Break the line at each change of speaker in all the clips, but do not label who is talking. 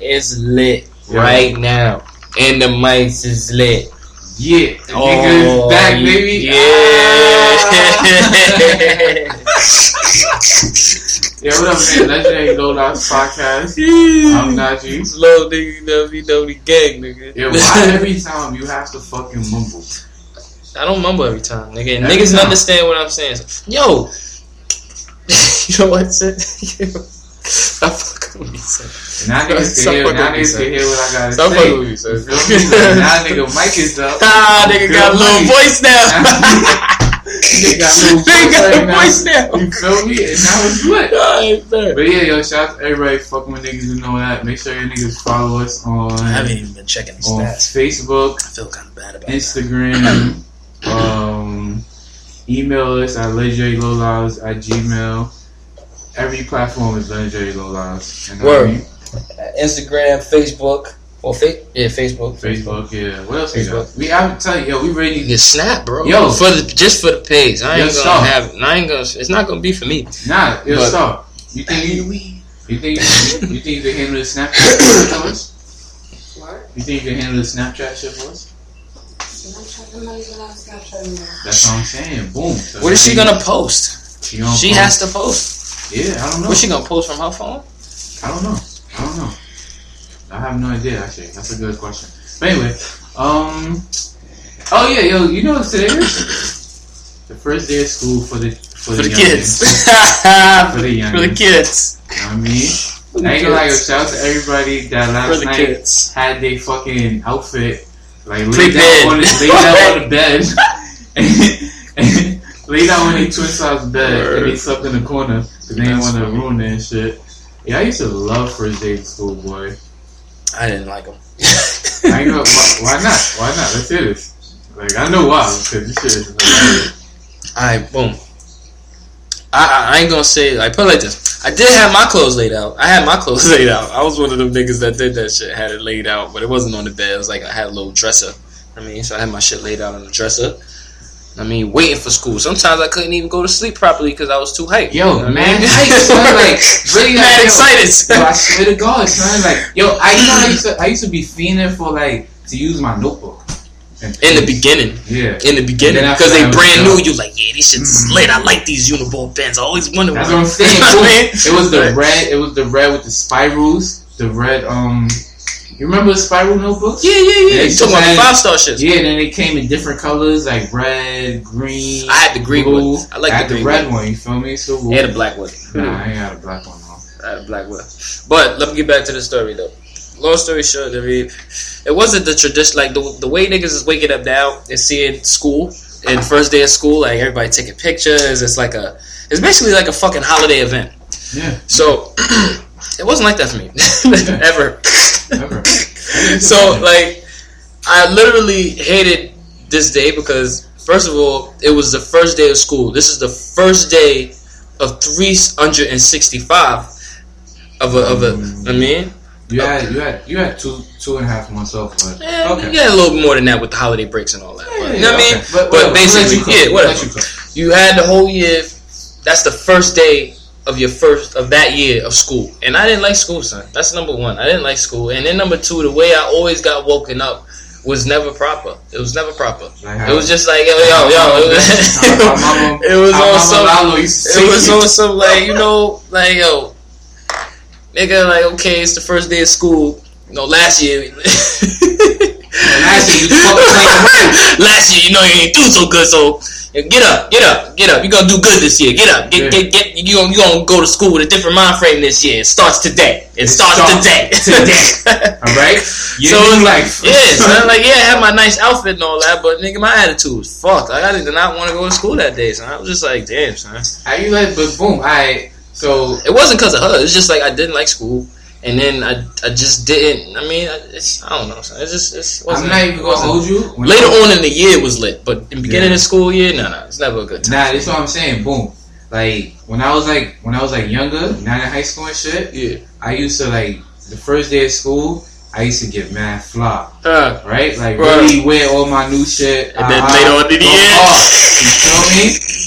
is lit
Yeah.
right now, and the mics is lit.
Yeah, the
Oh,
nigga is oh, back, baby.
Yeah.
Yeah, what up, man? Legendary Low Lives Podcast. I'm Najee.
Slow nigga, WWE gang, nigga.
Yeah, why every time you have to fucking mumble?
I don't mumble every time, nigga.
Every
niggas
time.
understand what I'm saying. Yo, you know what? Stop fucking with me, son.
Now niggas can hear, now niggas can hear what I gotta
Stop
say.
fucking with me, son.
Now nigga mic is up.
Ah, nigga got a little voice now.
Nigga got a little voice right
voice now.
You feel me? And now it's lit.
Alright.
But yeah, yo, shout out to everybody fucking with niggas who know that. Make sure your niggas follow us on
I haven't even been checking
on
stats.
Facebook,
I feel kind of bad about.
Instagram, um, email us at legendarylowlives at gmail. Every platform is legendary low lives. You know what I
Word.
mean?
Instagram, Facebook, or fa- yeah, Facebook,
Facebook, yeah. What else we got?
Facebook.
We have to tell you, yo, we ready.
You snap, bro.
Yo.
for the just for the page. I ain't
Yo,
gonna
stop.
have. I ain't gonna. It's not gonna be for me.
Nah, yo,
But-
stop. You think you, you think you think you can handle the Snapchat shit for us?
What?
You think you can handle the Snapchat shit for us?
Snapchat, I'm not even on Snapchat anymore.
That's what I'm saying. Boom. So
What is she gonna post?
She, gonna
She
post-
has to post.
Yeah, I don't know.
What's she gonna post from her phone?
I don't know. I don't know. I have no idea. Actually, that's a good question. But anyway, um, oh yeah, yo, you know what today is? The first day of school for the for,
For the
youngins.
kids.
For the youngins.
For the kids.
You know what I mean?
The
I ain't gonna lie, shout out to everybody that last
the
night
kids.
had their fucking outfit like laid down on the, laid down on the bed, and, laid down on their twin size bed, and they slept in the corner because they didn't want to ruin that shit. Yeah, I used to love first day of school, boy.
I didn't like them.
I ain't gonna, why, why not? Why not? Let's hear this. Like I know why, because this shit is hilarious.
Alright, boom. I, I I ain't gonna say I put it like this. I did have my clothes laid out. I had my clothes laid out. I was one of them niggas that did that shit. Had it laid out, but it wasn't on the bed. It was like I had a little dresser. I mean, so I had my shit laid out on the dresser. I mean, waiting for school. Sometimes I couldn't even go to sleep properly because I was too hyped.
Yo,
You know
man,
mean?
hype, son, like, really,
mad
yo,
excited.
Yo, I swear to God, son. Like, yo, I you know I used to I used to be fiending for like to use my notebook.
In the beginning,
Yeah.
in the beginning,
And then after
because they brand new. You like, yeah, these shits
Mhm.
lit. I like these Uniball pens. I always wonder
That's what I'm saying.
You know what I mean?
It was the red. It was the red with the spirals. The red. Um, you remember the spiral notebooks?
Yeah, yeah, yeah.
Yeah,
You talking about the five star shit?
Yeah. And then they came in different colors, like red, green.
I had the green
blue.
one. I like
I had
the
the, red
one.
one. You feel me? So
I had a black one.
Nah, I ain't got a black one though.
I had a black one. But let me get back to the story though. Long story short, I mean, it wasn't the tradition like the the way niggas is waking up now and seeing school and first day of school, like everybody taking pictures. It's like a, it's basically like a fucking holiday event.
Yeah.
So it wasn't like that for me ever. So like I literally hated this day because first of all, it was the first day of school. This is the first day of 365 of a of a I mean,
You had you had you had two two and a half months off, but
yeah,
okay.
you get a little bit more than that with the holiday breaks and all that. But, you know what I mean?
okay. But,
But
whatever,
basically,
you
yeah, whatever.
you.
You had the whole year. That's the first day of your first of that year of school, and I didn't like school, son. That's number one. I didn't like school, and then number two, the way I always got woken up was never proper. It was never proper.
Like
It was just like yo, yo, yo. It was,
Mama-
it was on some.
Lalo used to
It was on some like you know like yo, nigga like okay, it's the first day of school. You know, last year.
Last year you fucking.
Last year, you know, you ain't do so good, so get up, get up, get up. You're gonna do good this year. Get up, get,
Yeah.
get, get. You gonna, you gonna go to school with a different mind frame this year. It starts today. It,
It
starts,
starts
today.
today. All right. Your
So it's
life.
yeah, so like yeah, I had my nice outfit and all that, but nigga, my attitude was fucked. Like, I did not want to go to school that day, son. I was just like, damn, son.
How you like? But boom. I so
It wasn't because of her. It's just like I didn't like school, and then I, I just didn't. I mean, I- it's, I don't know. Son. It just it's
I'm not even gonna hold you. When
Later on in the year it was lit, but in the beginning
Yeah.
of school year, no, no, it's never a good time.
Nah, that's what I'm saying. Boom. Like when I was like when I was like younger, not in high school and shit.
Yeah.
I used to like the first day of school. I used to get mad flop,
Uh,
right? Like
Right.
really wear all my new shit.
And then
uh-huh,
later on in the year-
hard, you feel me?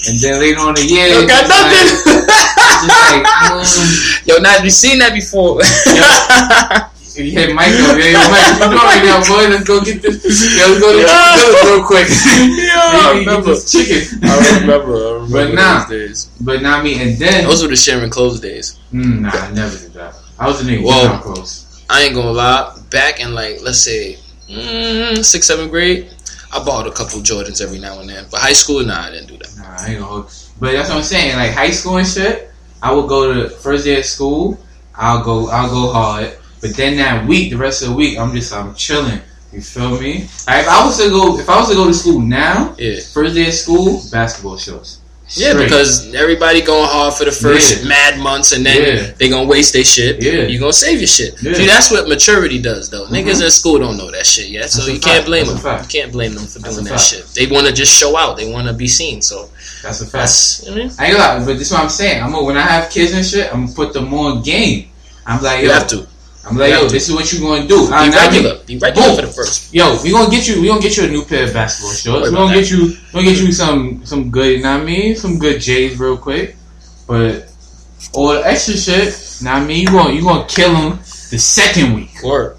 And then later on in the year,
you got nothing.
Like, like, mm,
Yo, now you seen that before?
you Yeah, Mike, yo, yeah, Mike, you know right now, boy. Let's go get this. Yo, let's go to
Yeah.
Chicken real quick.
Yeah, I
Maybe get
remember.
this chicken.
I remember. I remember
But nah.
those days.
But not me. And then,
Those were the sharing clothes days.
mm, nah, I never did that. I was a nigga
Whoa.
without clothes.
I ain't gonna lie. Back in like let's say mm, sixth, seventh grade, I bought a couple Jordans every now and then. But high school, nah, I didn't do that.
Nah, I ain't gonna hold. But that's what I'm saying. Like high school and shit, I would go to first day of school. I'll go. I'll go hard. But then that week, the rest of the week, I'm just I'm chilling. You feel me? If I was to go, if I was to go to school now,
Yeah.
first day of school, basketball shorts.
Yeah, because everybody going hard for the first
Yeah.
mad months, and then
Yeah.
they gonna waste their shit.
Yeah.
you gonna save your shit.
Yeah.
See, that's what maturity does, though. Niggas
Mhm.
in school don't know that shit yet, so
That's
you can't
fact.
blame
That's
them. You can't blame them for
That's
doing that
fact.
shit. They want to just show out. They want to be seen. So
that's a fact.
that's you know, I mean?
I ain't lie, but this is what I'm saying. I'm gonna, when I have kids and shit, I'm gonna put them on game. I'm like, yo,
you have to
I'm like, yo,
to.
this is what you gonna do.
be
I- I mean,
regular. Be regular
Boom.
for the first.
Yo, we gonna get you. We gonna get you a new pair of basketball shorts. We
about
gonna get you. We gonna get you some some good. You know what I mean? Some good J's real quick. But all the extra shit. Know what I mean? You gonna you gonna kill them the second week.
Or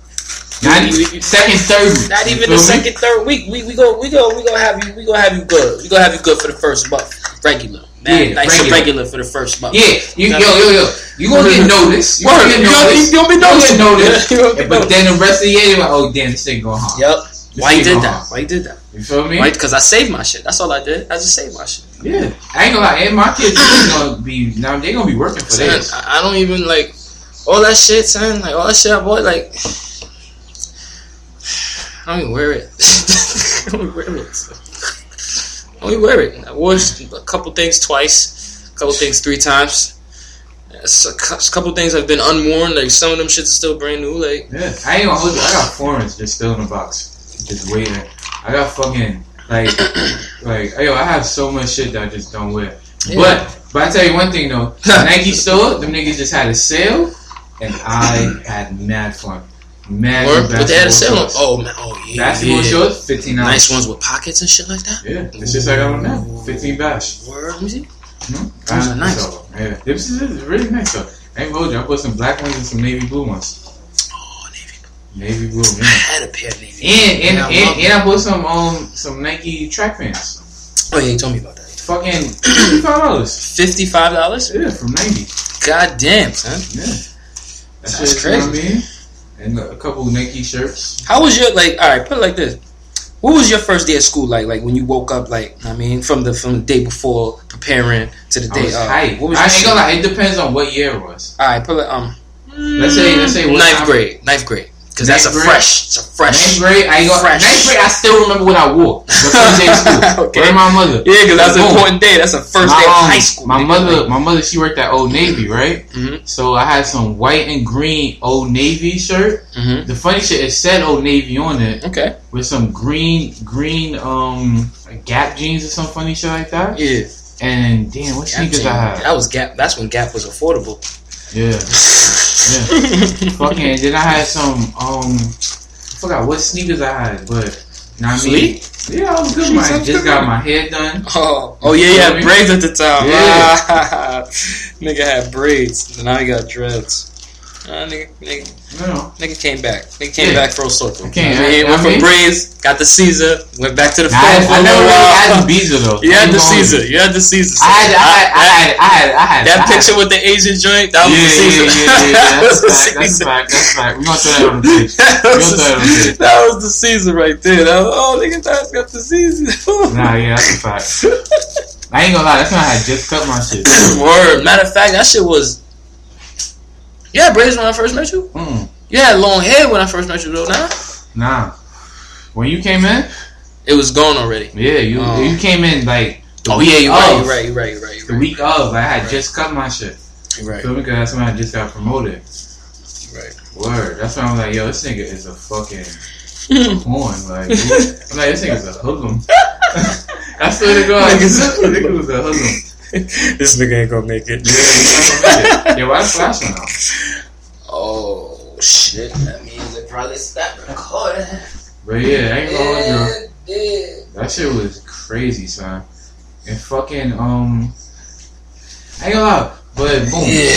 Not even second, third week.
not even the second, third week. We we go we go we gonna have you we gonna have you good. We gonna have you good for the first month. Regular. Mad,
Yeah,
nice
regular.
regular for the first month.
Yeah, you, yo, yo, yo. You gonna get noticed. You
Word,
gonna get
you gonna-
noticed.
you gonna be
You gonna
noticed.
get noticed.
You
But then the rest of the year, you're like, oh damn, this thing going hard.
Yep.
This
Why you did that?
hard.
Why you did that?
You feel me?
Right? Because I saved my shit. That's all I did. I just saved my shit.
Yeah. I ain't gonna lie. And my kids they gonna be now. They gonna be working for
Son,
this.
I I don't even like all that shit, son. Like all that shit I bought, like I don't even wear it. I don't wear it. I don't wear it. I wore a couple things twice, a couple things three times. It's A cou- couple things have been unworn. Like some of them shits are still brand new. Like
Yeah, I ain't gonna hold you. I got foreigns just still in the box, just waiting. I got fucking like, like yo, I have so much shit that I just don't wear.
Yeah.
But, but I tell you one thing though, Nike store, them niggas just had a sale, and I had mad fun. Mad
or but they had a sale. on-. Oh man, oh yeah,
Basketball
yeah.
shorts, fifteen dollars.
Nice ones with pockets and shit like that.
Yeah, it's just like I got on now, fifteen bash.
Word, let me see.
Hmm?
Those are
Ah,
nice.
So, yeah, this is really nice though. I ain't hold you. I put some black ones and some navy blue ones.
Oh, navy.
Navy blue,
I had a pair of navy.
And and, and,
love
and I bought some um some Nike track pants.
Oh yeah, you told me about that.
Fucking fifty five dollars.
Fifty five dollars.
Yeah, from Nike.
God damn, son.
Yeah,
That's
just, You know I mean? And a couple Nike shirts.
How was your like? All right, put it like this. What was your first day at school like? Like when you woke up, like I mean, from the from the day before preparing to the
I
day
was
of.
hyped.
What was
I
your
ain't gonna lie. It depends on what year it was.
All right, put it um.
Let's say- let's say
ninth grade. Ninth grade. Because that's a
grade?
fresh. It's a fresh.
Ninth grade, I ain't gonna.
Fresh.
Ninth grade, I still remember what I wore. The first day of school.
Okay.
Where my mother?
Yeah, because that's an important day. That's the first
my,
day of high school.
My mother, my mother, she worked at Old Navy, right?
Mhm.
So I had some white and green Old Navy shirt.
mhm.
The funny shit, it said Old Navy on it
Okay.
with some green, green, um, Gap jeans or some funny shit like that.
Yeah.
And damn, what
Gap
sneakers. I had?
That was Gap. That's when Gap was affordable.
Yeah, fucking. Then I had some, um, I forgot what sneakers I had, but you know what I mean? Yeah, I was good.
Sounds
Just
good.
got my hair done.
Oh, oh yeah, yeah, braids at the time.
Yeah.
Ah, nigga had braids, and now he got dreads. Uh, nigga, nigga, nigga came back. Nigga came
Yeah.
back full circle.
Can't-
I mean,
I-
went
I
from
mean-
braids, got the Caesar, went back to the
Nah, I, I never really had the Beezer though.
You had the Caesar. You had the Caesar.
I had, I had, I had, I had, I had
that picture with the Asian joint. That was
yeah,
the Caesar.
yeah, yeah, yeah. That's fact. That's fact. That's fact. We gonna throw that on the page.
that, was
You'll
the,
throw it on the page.
that was the Caesar right there. That was, oh, nigga, that's got the Caesar.
Nah, yeah, that's a fact. I ain't gonna lie. That's when I had just cut my shit.
Word. Matter of fact, that shit was. You had braids when I first met you.
Mm,
You had long hair when I first met you, though. Nah,
nah. When you came in,
it was gone already.
yeah, you
Oh.
you came in like the
Oh
week
yeah, you're
of.
right. You're right. You're right. You're right. You're
The
right.
week of, I had
Right.
just cut my shit.
You're right.
Feel me? Because that's when I just got promoted.
Right.
Word. That's when I'm like, yo, this nigga is a fucking corn. Like, I'm like, this nigga's a hoodlum. I swear to God, nigga was a hoodlum.
this nigga ain't gonna make it.
Yeah, he's not gonna make it. Yeah, why the flash on out?
Oh shit! That means they probably stopped recording.
But yeah, I ain't gonna hold you.
Yeah.
That shit was crazy, son. And fucking um, I ain't gonna lie, but boom.
Yeah.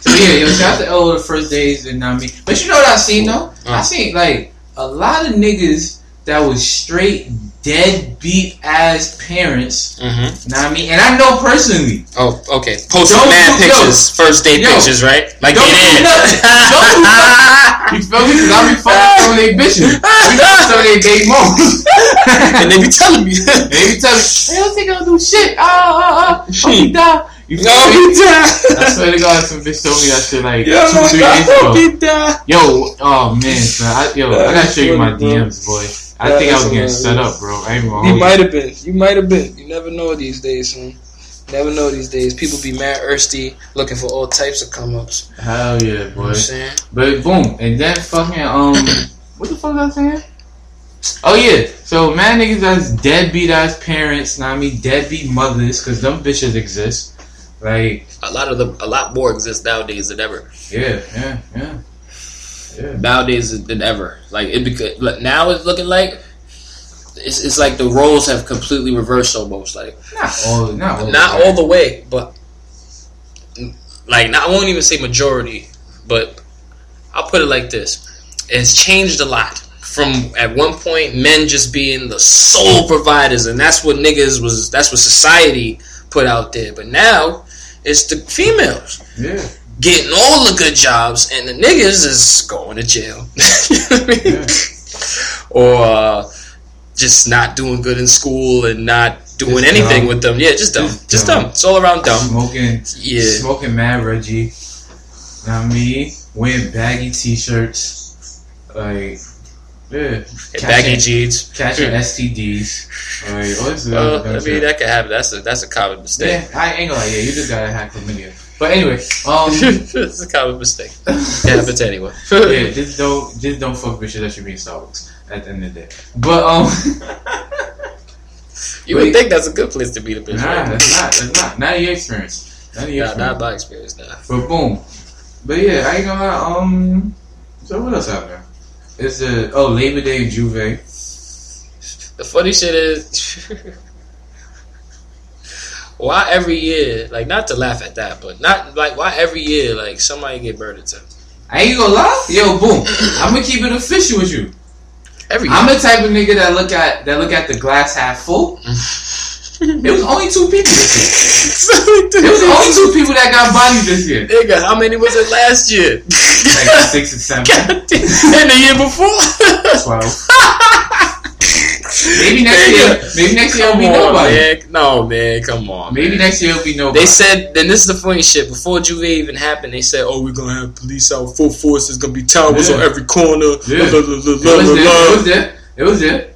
So yeah, yo, shout out to L the first days and I mean, but you know what I seen though? I seen like a lot of niggas that was straight deadbeat ass parents.
Mm-hmm.
Know what I mean? And I know personally.
Oh, okay. Posting
Don't
mad
do- yo.
pictures, first date
Yo.
pictures, right? Like
Don't do nothing. Don't do nothing. You feel me? Cause I be fucking some of they bitches. I be some of they baby moms.
and they be telling me,
They be telling me, I don't think I'll do shit. Ah, ah, ah. I'll be down. You
no, he died.
I swear to God, some bitch told me that shit like
Yo,
two, three days ago. Yo, oh man, son, I, yo, I gotta show you my
That's funny, bro.
DMs, boy. I
That
think I was getting set
hilarious.
up, bro. I ain't gonna
You might have been. You might have been. You never know these days, son. Never know these days. People be mad thirsty, looking for all types of come ups.
Hell yeah,
You know what
boy.
I'm saying?
But boom, and then fucking um, what the fuck was I saying? Oh yeah, so man niggas that's deadbeat ass parents, not mean deadbeat mothers, cause them bitches exist. Like
A lot of them, a lot more exist nowadays than ever.
yeah, yeah, yeah, yeah.
Nowadays than ever. Like it because now it's looking like it's, it's like the roles have completely reversed almost. Like
Not all, not all,
not all the way, but like not, I won't even say majority, but I'll put it like this: it's changed a lot from at one point men just being the sole providers, and that's what niggas was. That's what society put out there. But now it's the females
Yeah,
getting all the good jobs, and the niggas is going to jail. You know what I mean?
Yeah.
Or uh, just not doing good in school and not doing
Just
anything
dumb.
with them. Yeah, just dumb.
Just
Just,
dumb.
dumb. It's all around dumb.
smoking,
Yeah.
smoking mad Reggie. Not me wearing baggy t-shirts, like yeah,
And baggy
catching,
jeans.
catching STDs. Like, all is
Well,
other
I mean, that could happen. That's a that's a common mistake.
Yeah, I ain't gonna lie. Yeah, you just gotta have chlamydia. But anyway, um,
it's a common mistake. It happens anyone.
yeah, just don't, just don't fuck bitches that should be in Starbucks at the end of the day. But um,
You would think that's a good place to be the bitch.
nah,
right?
that's not, that's not, not your experience. Not your
Nah,
experience.
not my experience. Nah.
But boom. But yeah, I ain't gonna lie. Um, so what else happened? It's the oh Labor Day in J'ouvert.
The funny shit is, why every year? Like, not to laugh at that, but not like why every year? Like, somebody get murdered to
I ain't gonna lie. Yo, boom. I'm gonna keep it official with you.
every year.
I'm the type of nigga that look at that look at the glass half full. It was only two people this year. It was only two people that got bodied this year.
Nigga, how many was it last year?
Like six or seven.
And the year before.
Twelve. Maybe next year. Maybe next year it'll be nobody.
man. No, man. Come on.
Maybe
man.
next year it'll be nobody.
They said, then this is the funny shit. Before J'ouvert even happened, they said, "Oh, we're gonna have police out full force. There's gonna be towers
Yeah.
on every corner."
Yeah.
Blah, blah, blah,
it was. It was there. It was there.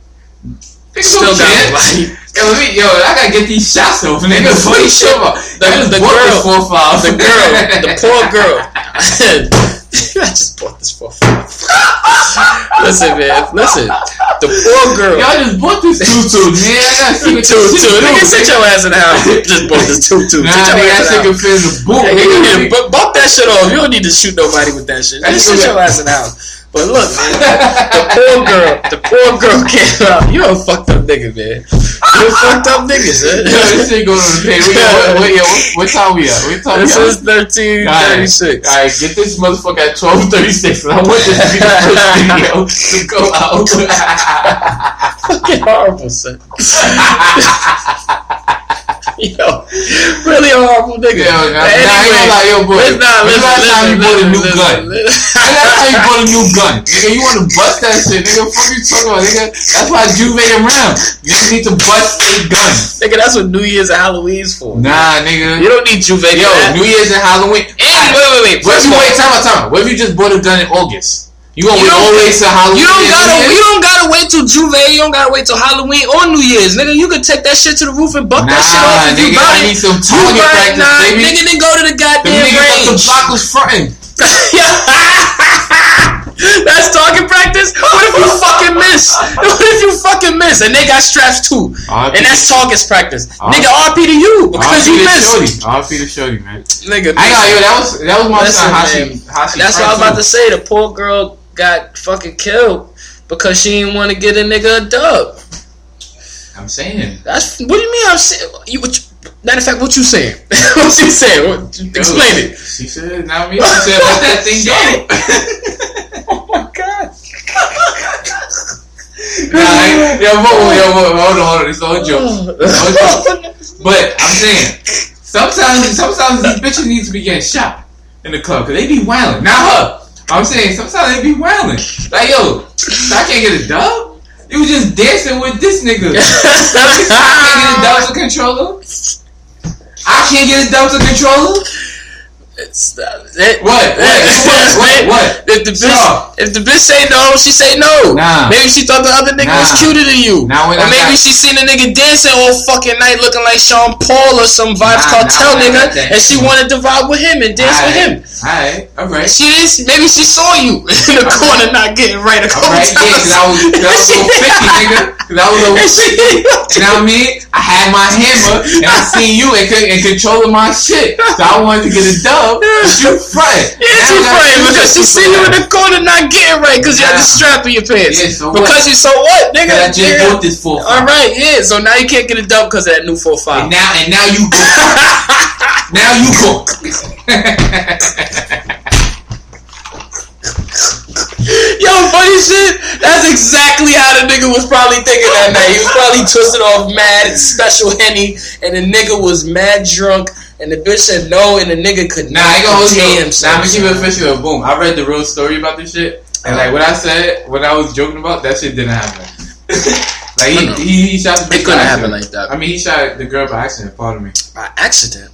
Nigga,
Still got nobody.
Yo, let me, yo, I gotta get these shots off, nigga. What you sure about?
The- the girl-
four five.
The girl, the poor girl. I just bought this for. listen, man. Listen, the poor girl.
Y'all just bought this tutu, man. I gotta see what
Tutu, nigga, sit your ass in the house. Just bought this tutu.
Nah,
sit your
nigga, that
ass
shit
in the
can
house.
fit in the boot.
Yeah,
nigga.
yeah, yeah, bump that shit off. You don't need to shoot nobody with that shit. Just sit your ass in the house. But look, man, the poor girl, the poor girl came out. You a fucked up nigga, man. You a fucked up nigga, son.
Yo, this shit going on the page. What, what, yo, what, what time we at? What time
This
we
is thirteen thirty six.
Alright, get this motherfucker at twelve thirty six. I want this to be the first video to go out.
Fucking horrible, son. Yo, really a horrible nigga.
Yo, nah,
But
nah, I ain't gonna lie, yo, boy.
Let's not
When's the
listen.
last time you bought a new
listen,
gun?
listen,
Nigga, that's how you bought a new gun. Nigga, you wanna bust that shit, nigga. Fuck you talking about, nigga. That's why J'ouvert around. Niggas need to bust a gun.
Nigga, that's what New Year's and Halloween's for.
Nah, nigga.
You don't need J'ouvert.
Yo. New Year's and Halloween.
And wait, wait, wait.
What if you wait? Time out, time out. What if you just bought a gun in August? You gonna
You
wait all the way to Halloween?
You don't gotta. You don't gotta wait till J'ouvert. You don't gotta wait till Halloween or New Year's, nigga. You could take that shit to the roof and buck that shit off
Nah,
if you
nigga,
got
I
it.
need some
You
target practice,
nah,
baby.
nigga, then go to the
The
goddamn
the
range.
block was fronting.
That's target practice. What if you fucking miss? What if you fucking miss? And they got straps too.
RP
And that's target practice.
R-
Nigga, RP to you because
RP
you
to
missed.
Shorty. RP to Shorty, man.
Nigga,
I got yo. That was that was my
Listen,
son
man.
Hashi. Hashi
That's what I was about to say. The poor girl got fucking killed because she didn't want to get a nigga a dub.
I'm saying.
That's what do you mean? I'm saying you. Matter of fact, what you saying? what she said? What, explain it.
She said, not me. She said, let that thing go.
Oh my god.
nah, I- yo, whoa, yo, whoa, hold on, hold on. It's all jokes. It's all jokes. But I'm saying, sometimes, sometimes these bitches need to be getting shot in the club because they be wilding. Not her. I'm saying sometimes they be wilding. Like yo, I can't get a dub. You was just dancing with this nigga. I can't get a dub controller. I can't get a to controller.
It's, uh, it,
What? What? What? What? What?
If the bitch,
Stop.
if the bitch say no, she say no.
Nah.
Maybe she thought the other nigga was cuter than you.
When
or maybe she seen a nigga dancing all fucking night looking like Sean Paul or some Vybz
Nah,
Kartel
nah,
nigga,
nah, nah,
and she wanted to vibe with him and dance with him.
Alright, alright.
She didn't. Maybe she saw you in the corner not getting right a couple
Alright, yeah,
times.
cause I was, I was over 50, nigga. Cause I was
And
50.
she-
You know what I mean? I had my hammer and I seen you and, and controlling my shit. So I wanted to get a dub, but you front.
Yeah, she framed because she see you in the corner not getting right because you had the strap in your pants.
Yeah, so
because
what?
you so what, nigga?
I just bought this for
All right, yeah. So now you can't get a dub because of that new four
And
five.
now, and now you go. now you go.
Yo, funny shit. That's exactly how the nigga was probably thinking that night. He was probably twisted off mad special henny, and the nigga was mad drunk, and the bitch said no, and the nigga could
Nah,
not
I ain't gonna hold you.
contain
Nah,
himself.
I'm gonna keep it official. Boom. I read the real story about this shit, and like what I said, what I was joking about, that shit didn't happen. like he, he, he shot the bitch
It couldn't happen like that.
I mean, he shot the girl by accident. Pardon me.
By accident.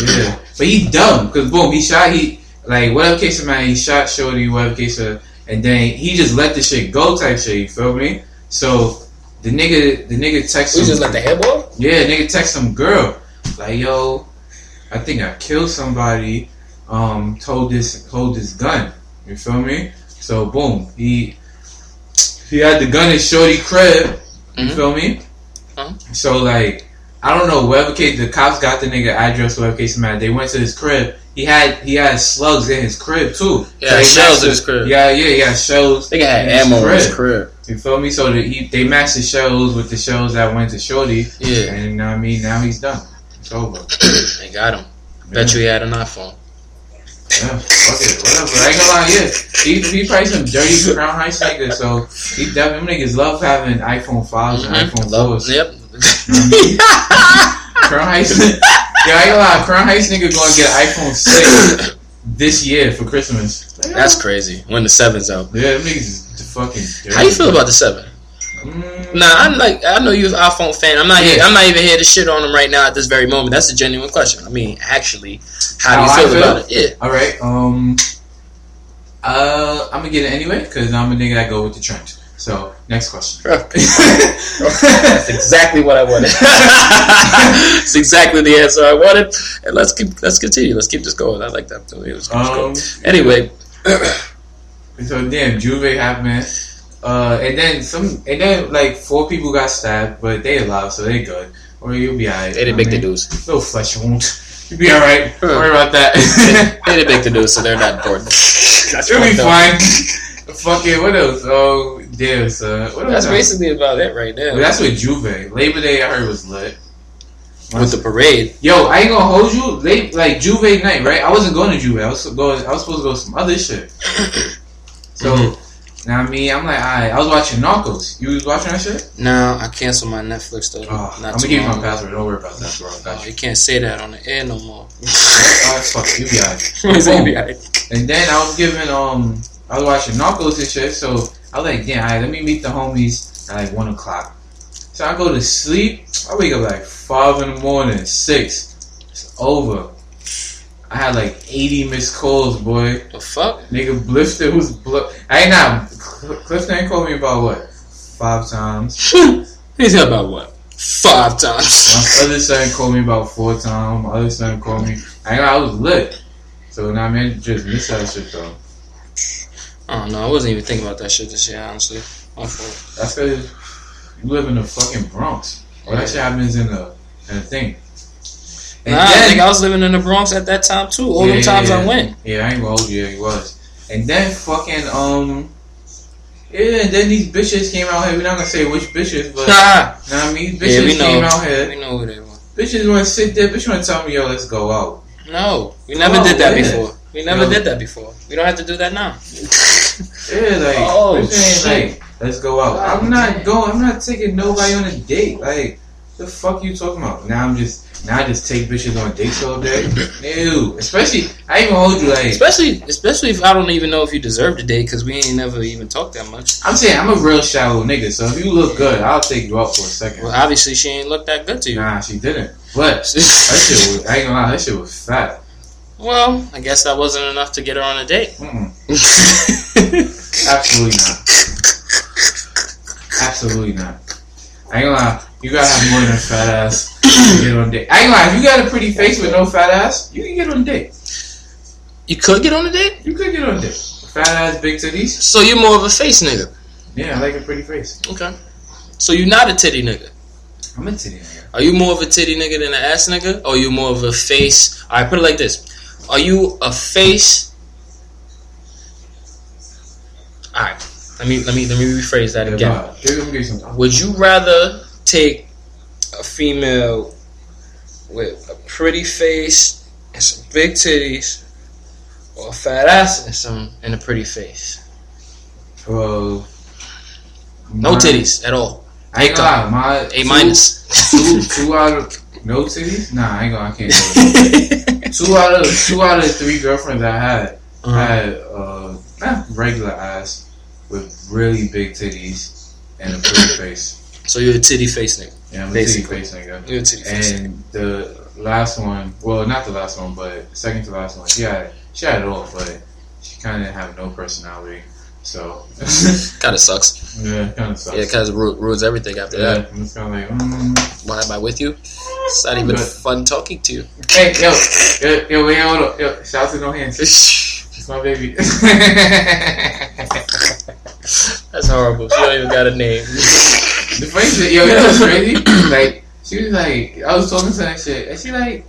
Yeah, but he dumb because boom, he shot he like whatever case of man, he shot Shorty, whatever case of, and then he just let the shit go type shit. You feel me? So the nigga, the nigga text
We
him.
just let the head ball.
Yeah, nigga text some girl like, yo, I think I killed somebody. Um, told this, told this gun. You feel me? So boom, he he had the gun in Shorty crib. You
Mhm.
feel me? So like, I don't know. Whatever case, the cops got the nigga address. Whatever case matter, they went to his crib. He had he had slugs in his crib too.
Yeah,
they
shells in his crib.
Yeah, yeah, yeah, shells.
Had
in
ammo in his crib.
You feel me? So that he they matched the shells with the shells that went to Shorty.
Yeah,
And you know what I mean? Now he's done. Over.
they got him. Yeah. Bet you he had an iPhone.
Yeah, fuck it, whatever. I ain't gonna lie, yeah. He, he probably some dirty Crown Heights nigga, so he definitely niggas love having iPhone 5s mm-hmm. and iPhone lows.
Yep.
crown heist, yeah, I ain't gonna lie, Crown Heights nigga gonna get iPhone 6 this year for Christmas.
That's crazy. When the 7's out.
Yeah, niggas is fucking dirty.
How you feel about the
7?
Nah, I'm like I know you're an iPhone fan. I'm not. Here, I'm not even here to shit on them right now at this very moment. That's a genuine question. I mean, actually, how do you feel,
feel?
about it? Yeah.
Alright, um, uh, I'm gonna get it anyway, because I'm a nigga that go with the trend. So, next question.
That's exactly what I wanted. It's exactly the answer I wanted. And let's keep let's continue. Let's keep this going. I like that. Let's keep
um,
going. Anyway,
So damn, J'ouvert happened. Uh, and then some, and then like four people got stabbed, but they alive, so they good. Or you'll be alright.
they didn't make the news.
Little flesh wound. You'll be alright. Don't worry about that.
They didn't make the news, so they're not important. That's
You'll be
up.
fine. Fucking what else? Oh, damn, son. What
That's
else?
basically about it right
But
there.
that's with J'ouvert. Labor Day, I heard was lit.
With the parade.
Yo, I ain't gonna hold you. Late, like J'ouvert night, right? I wasn't going to J'ouvert. I was going. I was supposed to go to some other shit. So,
Mhm.
Now I mean, I'm like, alright. I was watching Narcos. You was watching that shit?
No, I canceled my Netflix though.
Oh,
not
I'm gonna give you my password. Don't worry about that, bro. Got
Oh,
you.
you can't say that on the air no more.
oh, fuck, you be alright.
It's gonna be alright.
And then I was giving um, I was watching Narcos and shit. So I was like, damn, alright, let me meet the homies at like one o'clock. So I go to sleep. I wake up like five in the morning, six. It's over. I had like 80 missed calls, boy.
The fuck?
Nigga, Blifter was bl- I ain't not. Cl- Clifton ain't called me about what? Five times.
He's said about what? Five times.
My other son called me about four times. My other son called me. I I was lit. So now, man, just miss that shit though.
I don't know. I wasn't even thinking about that shit this year, honestly. My fault.
That's because you live in the fucking Bronx. All that shit happens in the in the thing. And
Nah, I think I was living in the Bronx at that time too. All
Yeah,
them times
yeah,
I went.
Yeah, I ain't gonna hold you. Yeah, he was. And then fucking um. Yeah, and then these bitches came out here. We're not gonna say which bitches, but
Nah.
Nah, I mean,
Yeah,
bitches
we know.
came out here.
We know who they were.
Bitches want to sit there. Bitch want to tell me, yo, let's go out.
No, we never
Oh,
did that
yeah.
before. We never
No.
did that before. We don't have to do that now.
Yeah, like,
Oh,
bitch ain't
shit.
like, let's go out. I'm not going. I'm not taking nobody on a date. Like, the fuck you talking about? Now I'm just, now I just take bitches on dates all day. Ew. Especially, I even hold you like.
Especially, especially if I don't even know if you deserve the date because we ain't never even talked that much.
I'm saying I'm a real shallow nigga, so if you look good, I'll take you out for a second.
Well, obviously she ain't looked that good to you.
Nah, she didn't. But that shit was, I ain't gonna lie, that shit was fat.
well, I guess that wasn't enough to get her on a date.
Mm-mm. Absolutely not. Absolutely not. I ain't gonna lie, you gotta have more than a fat ass to get on a date. I ain't gonna if you got a pretty face with no fat ass, you can get on a date.
you could get on a date,
You could get on a date. Fat ass, big titties.
so you're more of a face nigga.
Yeah, I like a pretty face.
Okay. So you're not a titty nigga.
I'm a titty nigga.
Are you more of a titty nigga than an ass nigga? Or are you more of a face? Alright, put it like this. Are you a face? Alright. Let me let me let me rephrase that again.
but- Give me give you some
Would you rather take a female with a pretty face and some big titties or a fat ass and some and a pretty face?
Bro,
No
my-
titties at all.
I ain't gonna my
A
two-
minus.
Two, two out of no titties? Nah, I ain't gonna. I can't. Do it. two out of two out of three girlfriends I had
Uh-huh.
had uh regular ass with really big titties and a pretty face.
So you're a titty face nigga.
Yeah, I'm a titty face nigga.
You're a titty face. nigga.
And the last one, well, not the last one, but second to last one, she had she had it all, but she kind of didn't have no personality. So
Kind of sucks.
yeah, kind of sucks.
Yeah, because it ru- ruins everything after
yeah,
that.
I'm just kind of like, mm.
Why am I with you? It's not even
Good.
fun talking to you.
hey, yo, yo, yo, wait, hold up, yo, shout out to no hands. It's my baby.
That's horrible. She don't even got a name.
The funny shit, yo, you know what's crazy? like, she was like, I was talking to that shit, and she like,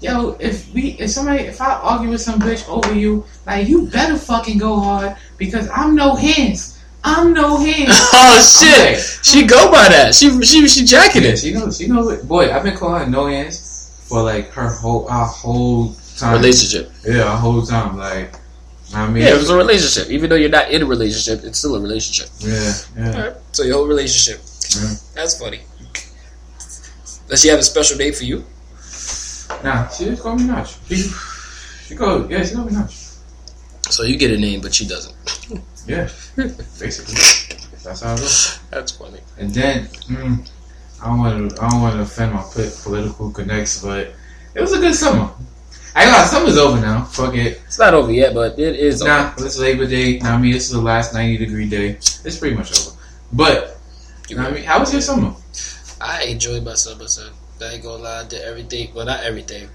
yo, if we, if somebody, if I argue with some bitch over you, like, you better fucking go hard because I'm no hands. I'm no hands.
oh shit! She go by that. She she she jacking
Yeah,
it.
she knows. She knows. It. Boy, I've been calling her no hands for like her whole, our whole time.
Relationship.
Yeah, our whole time. Like, I mean,
Yeah, it was a relationship. Even though you're not in a relationship, it's still a relationship.
yeah, yeah.
Alright. So your whole relationship.
Yeah.
That's funny. Does she have a special date for you?
Nah, she just called me Notch. She, she called, yeah, she called me Notch.
So you get a name, but she doesn't.
Yeah, basically. That's how it goes.
That's funny.
And then, mm, I don't want to, I don't want to offend my political connects, but it was a good summer. I got summer's over now. Fuck it.
It's not over yet, but it is. over.
Nah, it's Labor Day. Now, I mean, this is the last 90 degree day. It's pretty much over. But, you know what I mean? How was your summer?
I enjoyed my summer, son. I ain't gonna lie, I did everything. Well, not everything.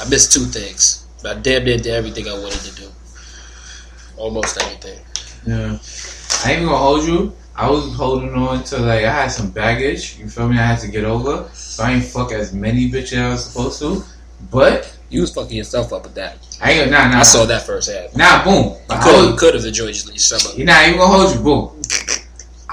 I missed two things. But I damn near did everything I wanted to do. Almost everything.
Yeah. I ain't gonna hold you. I was holding on to, like, I had some baggage. You feel me? I had to get over. So I ain't fuck as many bitches as I was supposed to. But,
You was fucking yourself up with that.
I ain't, nah, nah.
I saw that firsthand.
Nah, boom.
You
I
could
was-
you could have enjoyed your summer.
You're not even gonna hold you, boom.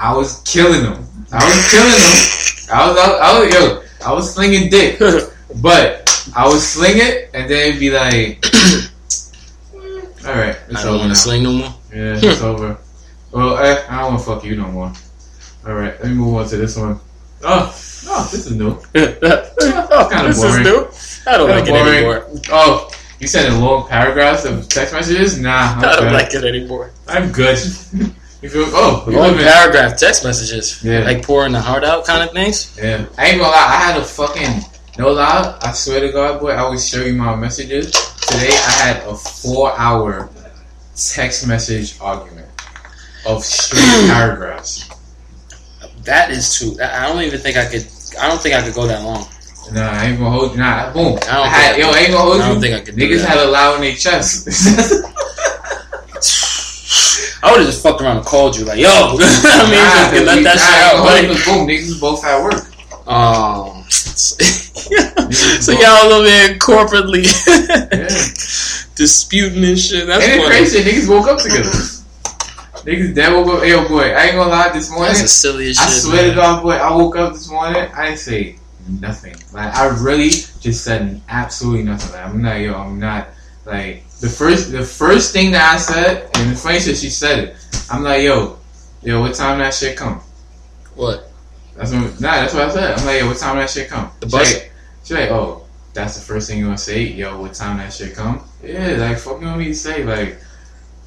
I was killing them. I was killing them. I was, I was, I was, yo, I was slinging dick, but I was sling it, and then it'd be like, all right, it's
I don't want to sling no more.
Yeah, it's over. Well, eh, I don't want to fuck you no more. All right, let me move on to this one. Oh, oh, this is new.
oh,
Kinda
this
boring.
is new. I don't like it anymore.
Oh, you sending long paragraphs of text messages? Nah, I'm
I don't
good.
like it anymore.
I'm good. you feel? Oh, you
Long paragraph text messages.
Yeah.
Like pouring the heart out kind of things.
Yeah. I ain't gonna lie, I had a fucking no lie, I swear to God, boy, I always show you my messages. Today I had a four hour text message argument of straight paragraphs.
That is too. I I don't even think I could. I don't think I could go that long.
Nah, I ain't gonna hold you. Nah, boom.
I don't
had,
think
yo, I ain't gonna hold you.
I don't think I could
Niggas had a loud in their chest.
I would have just fucked around and called you like, yo. I mean,
Nah,
just let that shit out.
ain't
Like,
boom, niggas both at work.
um, so y'all over there corporately
Yeah.
disputing and shit. That's funny.
crazy, niggas woke up together. niggas dead woke up. Yo, boy, I ain't gonna lie, this morning.
That's the silliest
I
shit.
swear to. God, boy, I woke up this morning. I didn't say nothing. Like I really just said absolutely nothing. Like I'm not yo. I'm not like the first the first thing that I said, and the funny shit she said it. I'm like yo, yo, what time that shit come?
What?
That's what, nah, that's what I said. I'm like, yo, what time that shit come?
The
She
bus?
like, she like, oh, that's the first thing you gonna say? Yo, what time that shit come? Yeah, like, fuck you want me to say? Like,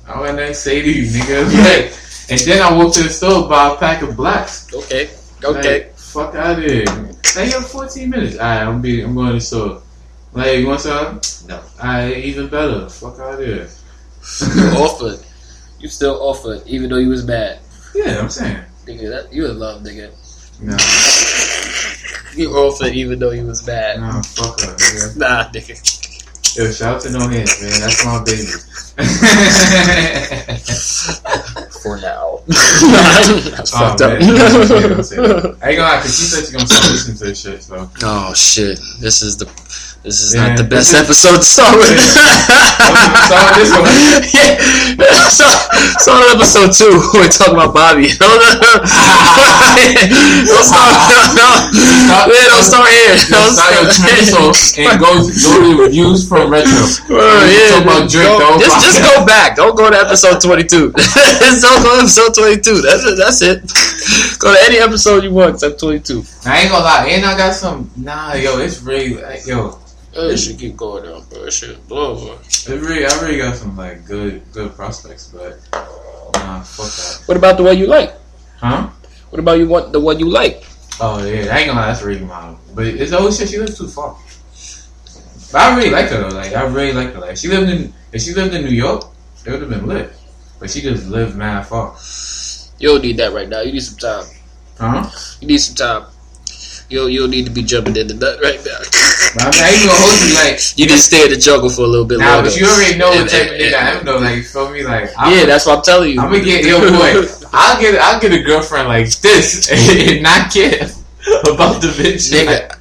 I nothing to say to you, nigga. Like, and then I walked to the store, buy a pack of blacks.
Okay. Okay.
Like, fuck out of here. Like, yo, 14 minutes. Alright, I'm, be, I'm going to the store. Like, you want some? No. Alright, even better. Fuck out of here.
you offered. You still offered, even though you was mad.
yeah, I'm saying.
Nigga, that, you in love, nigga.
Nah,
You offered even though you was mad.
nah, fuck her, nigga.
Nah, nigga.
Yo, shout out to No Hands, man. That's my baby.
For now. That's
Oh,
fucked
man.
up.
Yeah, don't. I ain't gonna lie, cause she said she gonna start listening to this shit, so.
Oh shit! This is the this is
Yeah,
not the best
is-
episode to start with.
Start with this one.
yeah, so, so on episode two, we're talking about Bobby. don't start. No, no, yeah, don't start here. Don't
Start your transfer and go, go to reviews from Retro.
Oh, yeah,
Talk about Drake,
go-
though.
just, just go back. Don't go to episode 22. just don't go to episode 22. That's it. That's it. Go to any episode you want except 22.
I ain't gonna lie, and I got some. Nah, yo, it's really, like, yo,
Oh, it should keep going down, bro. It should blow over.
it really, I really got some like good, good prospects, but nah, fuck that.
What about the one you like?
Huh?
What about you want the one you like?
Oh yeah, I ain't gonna lie, that's really my. But it's always shit. She lives too far. But I really like her though. Like I really like her. Like she lived in, if she lived in New York, it would have been lit. But she just lived mad far.
You don't need that right now. You need some time.
Huh?
You need some time. You you don't need to be jumping in the nut right now.
I mean, I ain't gonna hold you like.
You need to stay in the jungle for a little bit
Nah,
longer.
but you already know what type of nigga I am though. Like you feel me? Like I'm,
yeah, that's what I'm telling you.
I'm gonna get yo boy. I'll get I'll get a girlfriend like this and not care about the bitch.
Nigga,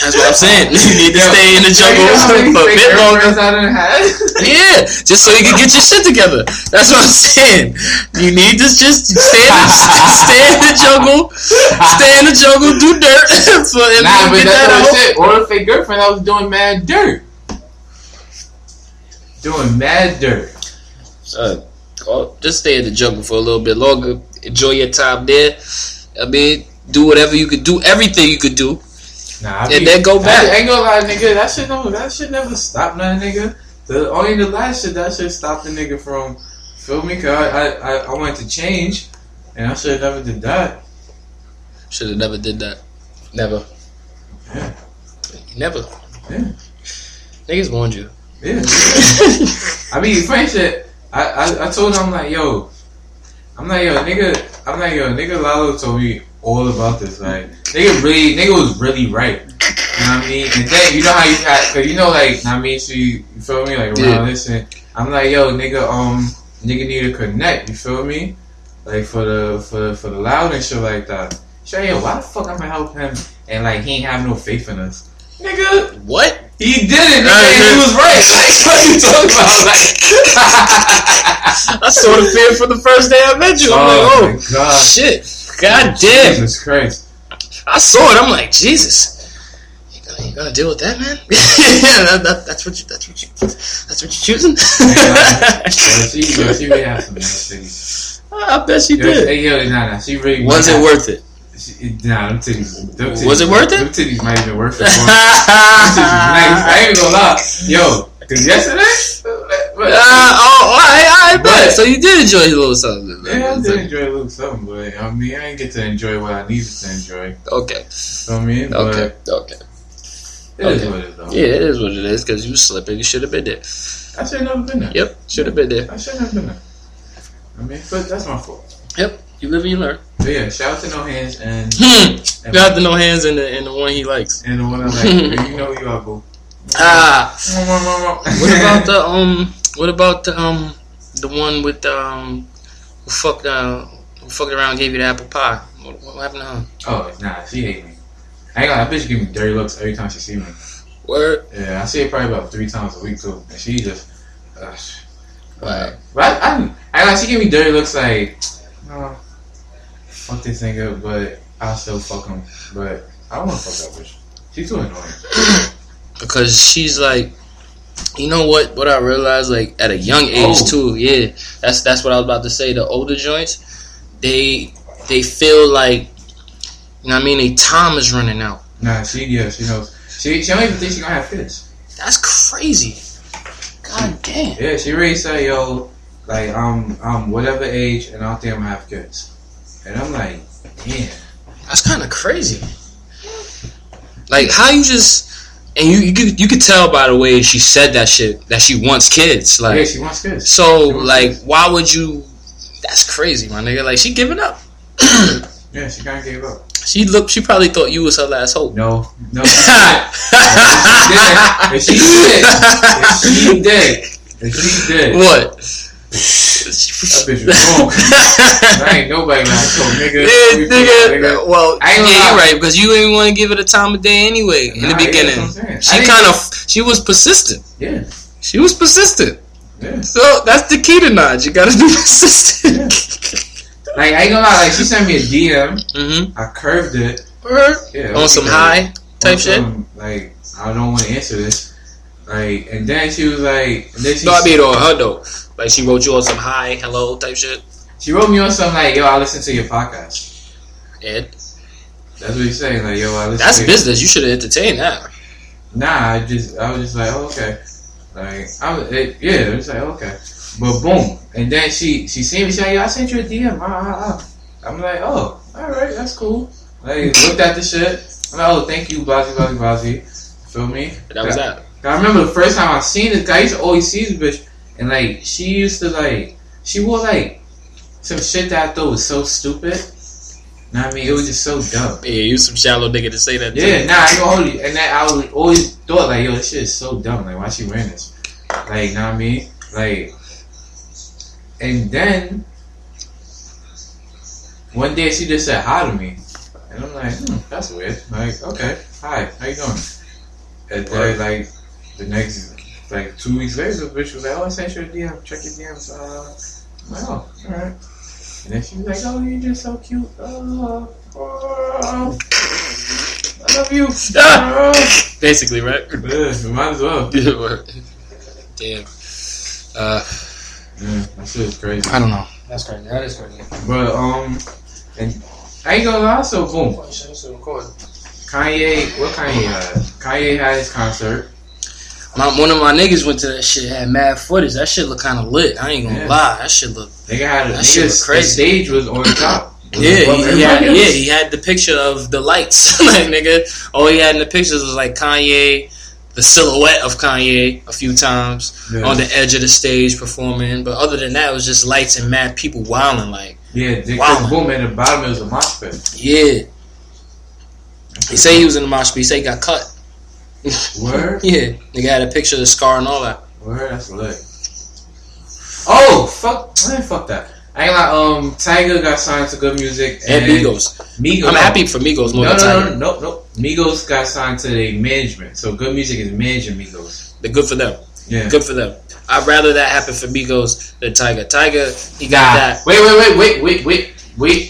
that's what I'm saying. You need to stay in the jungle
you know how many
for a bit longer. Yeah, just so you can get your shit together. That's what I'm saying. You need to just stay in the, stay in the jungle, stay in the jungle, do dirt. and
Nah, but
get
that's
that
what said. Or a fake girlfriend, I was doing mad dirt. Doing mad dirt.
Uh, just stay in the jungle for a little bit longer. Enjoy your time there. I mean, do whatever you could do, everything you could do,
Nah, I
and then go back.
I, ain't gonna lie, nigga. That shit no, that shit never stop nothing, nigga. The only the last shit that shit stopped the nigga from feel me? Cause I I, I, wanted to change, and I should have never did that.
Should have never did that. Never.
Yeah.
Never.
Yeah.
Niggas warned you.
Yeah. I mean, funny shit. I, I I told him I'm like, yo, I'm like, yo, nigga, I'm like, yo, nigga Lalo told me all about this. Like, nigga really, nigga was really right. You know what I mean? And then you know how you had, cause you know, like, I mean, she, you feel me, like, around
Yeah.
this and I'm like, yo, nigga, um, nigga need to connect. You feel me? Like for the for for the loud and shit like that. Sure, yo, why the fuck I'm gonna help him and like he ain't have no faith in us, nigga?
What?
He did it, nigga, and he was right. Like, what you talking about? Like,
I saw the fear from the first day I met you. I'm like,
oh,
oh,
my god.
shit. God damn.
Jesus Christ.
I saw it. I'm like, Jesus. You gonna, you gonna deal with that, man? yeah, that, that, that's what you. That's what you. That's what you're choosing.
Yeah, she, yo, she really had some nice titties.
I bet she
Yo,
did.
hey, yo, nah, nah, she really
Was it worth it?
She, nah, them titties. Them titties
Was it worth it?
Them titties might even worth it. Them titties nice. I ain't gonna lie. Yo, cause yesterday,
Uh, oh, I, I bet.
But-
so you did enjoy a little something.
yeah, I did enjoy a little something, but I mean, I didn't get to enjoy what I needed to enjoy.
Okay.
You know what I mean? But
Okay. Okay.
It is
Okay.
what it is, though.
Yeah, it is what it is because you slipping. You should have been there.
I should have never been there.
Yep, should have been there.
I should have been there. I mean, but that's my fault.
Yep, you live and you learn.
But yeah, shout out to No Hands and
Hmm.
and,
Got the no hands and the and the one he likes.
and the one I like. you know you are, boo.
Ah.
what
about the um? What about the um? The one with um? Who fucked uh? Who fucked around? and Gave you the apple pie. What, what happened to her?
Oh, nah, she hate me. I ain't gonna. That bitch give me dirty looks every time she see me.
Word.
Yeah, I see it probably about three times a week too, and she just. Uh,
Right.
but I, I, I, know she give me dirty looks like, oh, fuck this nigga, but I'll still fuck him. But I don't want to fuck that bitch. She's too annoying.
because she's like, you know what? What I realized, like at a young age
Oh.
too. Yeah, that's that's what I was about to say. The older joints, they they feel like, you know, what I mean, their time is running out.
Nah, she yeah, she knows. She she don't even think she gonna have kids.
That's crazy. God damn.
Yeah, she already said, yo, like I'm I'm whatever age, and I don't think I'm gonna have kids. And I'm like, damn.
That's kind of crazy. Like how you just and you you could you could tell by the way she said that shit that she wants kids. Like
yeah, she wants kids.
so
wants
like
kids.
why would you? That's crazy, my nigga. Like she giving up.
Yeah, she kind of gave up.
she looked. She probably thought you was her last hope.
No, no. If she did, if she did, if she did,
what?
That bitch was wrong. I ain't nobody last hope, nigga.
Yeah,
Nigga.
nigga. Well,
I ain't
yeah, you're right because you didn't want to give it a time of day anyway in
Nah,
the beginning.
what I'm saying. I
she kind of she was persistent.
Yeah,
She was persistent.
yeah.
So that's the key to Nod. You gotta be persistent.
Like I ain't gonna lie, like she sent me a DM.
mm-hmm.
I curved it. Yeah,
On some high type shit.
some, Like I don't want to answer this. Like, and then she was like, and then she,
No, I mean on her though. Like she wrote you on some hi, hello type shit.
she wrote me on some like, yo, I listen to your podcast.
Ed,
That's what he's saying. Like, yo, I listen.
that's business. You should have entertained that.
Nah, I just I was just like, oh, okay. Like I was, it, yeah, it was like okay, but boom, and then she she seen me. She like, yeah, I sent you a DM. Ah, ah. I'm like, oh, all right, that's cool. Like looked at the shit. I'm like, oh, thank you, Blasey, Blasey, Blasey. Feel me?
That was that.
I remember the first time I seen this guy. I used to always see this bitch, and like she used to like she wore like some shit that I thought was so stupid. Know what I mean, it was just so dumb.
Yeah, you some shallow nigga to say that.
Yeah, nah, I ain't gonna hold you. And that I was always thought like, yo, this shit is so dumb. Like, why she wearing this? Like, know what I mean? Like, and then one day she just said hi to me, and I'm like, hmm, that's weird. Like, okay, hi, how you doing? And then like the next like two weeks later, the bitch was like, oh, I sent you a DM. Check your DMs. Uh, I'm like, oh, all right. And then she was like, oh, you're just so cute. Oh, oh, I love you.
Ah!
Oh.
Basically, right?
Yeah, might as well.
Damn. Uh,
Yeah, that shit is crazy.
I don't know. That's crazy. That is crazy.
But um, and I ain't gonna lie. So boom, Kanye. What Kanye had? Kanye had his concert.
My, one of my niggas went to that shit, had mad footage. That shit look kind of lit. I ain't gonna
Yeah.
lie. That shit look.
Nigga had a
That shit was crazy.
The stage was on top. Was
Yeah, he, he had, yeah, he had the picture of the lights. like, nigga, all he had in the pictures was like Kanye, the silhouette of Kanye a few times
Yeah.
on the edge of the stage performing. But other than that, it was just lights and mad people wilding. Like,
Yeah,
Wow.
boom, at the bottom it was a mosh pit.
yeah. He say he was in the mosh pit. He say he got cut.
Word?
Yeah, nigga had a picture of the scar and all that.
Word, that's lit. Oh, fuck, man, fuck that. I ain't like, um, Tyga got signed to Good Music.
And Migos.
Migos.
I'm happy for Migos more
No,
than
no,
Tyga.
no, no, no. Migos got signed to the management. So Good Music is managing Migos.
They're good for them.
Yeah.
Good for them. I'd rather that happen for Migos than Tyga. Tyga, he got
Nah.
that.
Wait, wait, wait, wait, wait, wait, wait.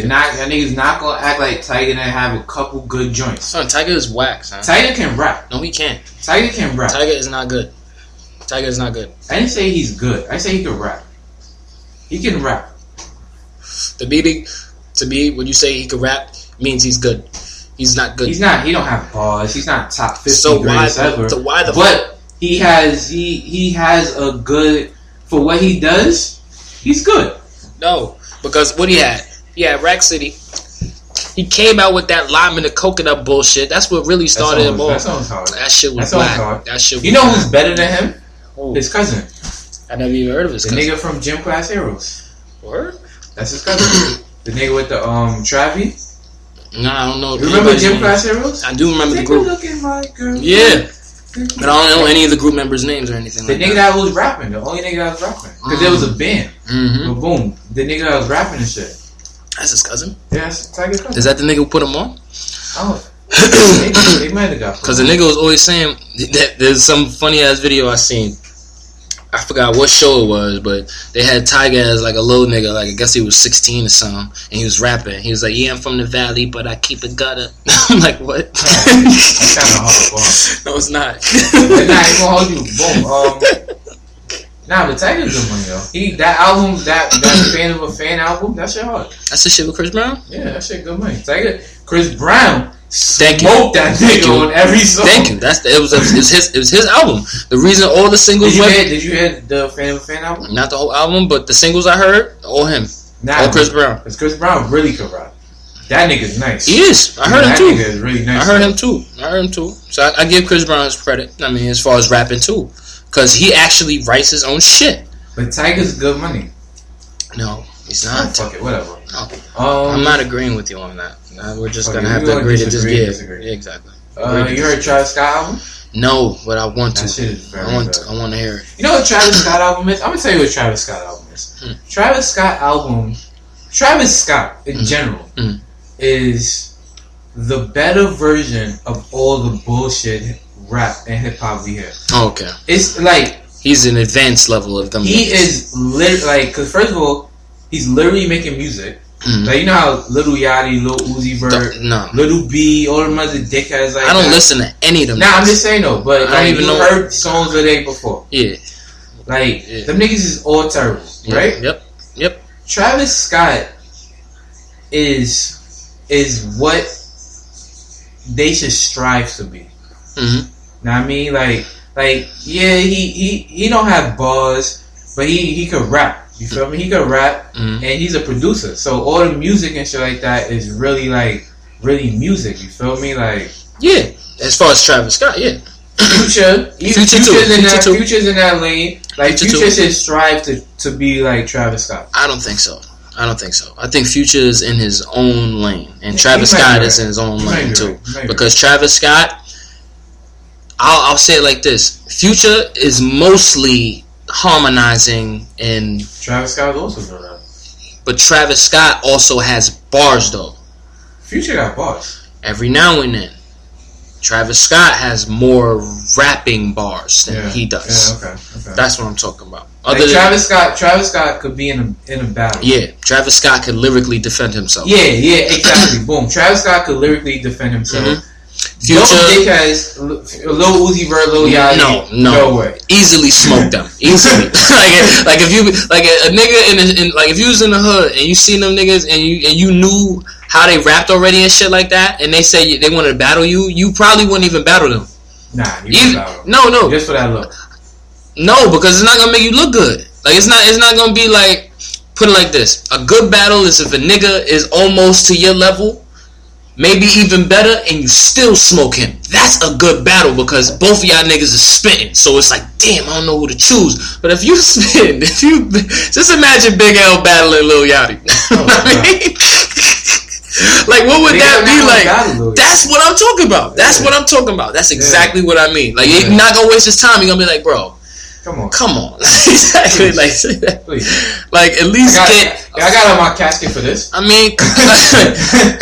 You're not, that nigga's not gonna act like Tyga didn't have a couple good joints.
Son, Tyga is whack, son.
Tyga can rap.
No, he can't.
Tyga can rap.
Tyga is not good. Tyga is not good.
I didn't say he's good. I say he can rap. He can rap.
The meaning, to me, when you say he can rap, means he's good. He's not good.
He's not. He don't have bars. He's not top fifty
so why?
ever.
So why the?
But he has. He he has a good for what he does. He's good.
no, because what he had, had Rack City. He came out with that lime and the coconut bullshit. That's what really started him off. That shit was
That
black. That shit. Was
You know
black.
who's better than him?
Who?
His cousin,
I never even heard of his
the
cousin.
nigga from Gym Class Heroes.
What?
That's his cousin. the nigga with the um Travie.
Nah, I don't know.
You remember Gym. Class Heroes?
I do remember the
Take
group.
look at my girl.
Yeah, but I don't know any of the group members' names or anything
The
like
nigga
that.
that was rapping, the only nigga that was rapping, because there was a band.
hmm
But boom, the nigga that was rapping and shit.
That's his cousin.
Yeah, that's Tyga cousin.
Is that the nigga who put him on?
Oh, they, they might have got.
Because the nigga was always saying that there's some funny ass video I seen. I forgot what show it was, but they had Tyga as like a little nigga, like I guess he was 16 or something, and he was rapping. He was like, "Yeah, I'm from the valley, but I keep it gutter." I'm like, "What?"
That's kind of hard.
no, it's not.
Nah, he gonna hold you. Boom. Um, nah, but Tyga's good money though. He that album, that that fan of a fan album, that shit hard.
That's the shit with Chris Brown.
Yeah, that shit good money. Tyga, Chris Brown,
Thank you.
smoked that
Thank
nigga
you.
on every song.
Thank you. That's it was it was his it was his album. The reason all the singles
Did you
went
hear? Did you hear the fan of a fan album?
not the whole album, but the singles I heard, all him,
Nah,
all Chris Brown.
Because Chris Brown really could rap. That nigga's nice.
He is. I heard
that
him too.
nigga is really nice.
I heard him too. I heard him too. So I, I give Chris Brown his credit. I mean, as far as rapping too, because he actually writes his own shit.
But Tyga's good money.
No, he's not.
fuck it, whatever.
No.
Um,
I'm not agreeing with you on that. We're just
Okay,
gonna have to agree to
disagree,
disagree.
disagree.
Yeah, exactly.
Uh, you heard Travis Scott album?
No, but I want
That
to.
shit is very
I want.
good.
I want to hear it.
You know what Travis Scott album is? I'm gonna tell you what Travis Scott album is.
Hmm.
Travis Scott album, Travis Scott in
Mhm.
general
Mhm.
is the better version of all the bullshit rap and hip hop we hear.
Oh, okay.
It's like
He's an advanced level of them.
he
niggas.
is lit like because first of all, he's literally making music.
Mhm.
Like you know how Little Yachty, Lil Uzi Vert,
No,
Little B, all them other dickheads like
I don't
that.
listen to any of them.
Nah, I'm just saying though, but
I don't even
you
know-
heard songs of they before.
Yeah.
Like
Yeah.
them niggas is all terrible,
yeah.
right?
Yep. Yep.
Travis Scott is is what they should strive to be.
hmm
Know what I mean? Like like yeah, he he he don't have bars, but he he could rap. You feel me? He could rap
hmm
and he's a producer. So all the music and shit like that is really like really music. You feel me? Like
Yeah. As far as Travis Scott, yeah.
Future,
Future too.
Future's in
Future
that
too.
Future's in that lane. Like
Future
Future should strive to to be like Travis Scott.
I don't think so. I don't think so. I think Future is in his own lane, and
Yeah,
Travis Scott is in his own lane too.
right. You might be
Because Travis Scott, I'll, I'll say it like this: Future is mostly harmonizing, and
Travis Scott also good rap.
but Travis Scott also has bars though.
Future got bars.
Every now and then, Travis Scott has more rapping bars than
Yeah.
he does.
Yeah, okay. okay.
That's what I'm talking about.
Like
Other than
Travis Scott, Travis Scott could be in a in a battle.
yeah, Travis Scott could lyrically defend himself.
Yeah, yeah, exactly. Boom. Travis Scott could lyrically defend himself.
Mhm.
Future,
Future-
because Lil Uzi Vert, Lil Yachty,
No, no.
no way.
easily smoke them. Easily, like like if you like a, a nigga in, a, in like if you was in the hood and you seen them niggas and you and you knew how they rapped already and shit like that, and they say they wanted to battle you, you probably wouldn't even battle them.
Nah, you
Even-
battle.
no, no,
Just for that look.
no, because it's not gonna make you look good. Like it's not it's not gonna be like put it like this. A good battle is if a nigga is almost to your level. Maybe even better, and you still smoke him. That's a good battle because both of y'all niggas is spitting. So it's like, damn, I don't know who to choose. But if you spit, if you just imagine Big L battling Lil Yachty.
Oh,
I mean, like, what would
Big
that
L
be like? That's what I'm talking about. That's
Yeah.
what I'm talking about. That's exactly what I mean. Like,
Yeah.
you're not gonna waste his time. You're gonna be like, bro,
Come on,
come on. exactly. Like,
please.
like at
I
least
got,
get.
I got on my casket for this.
I mean,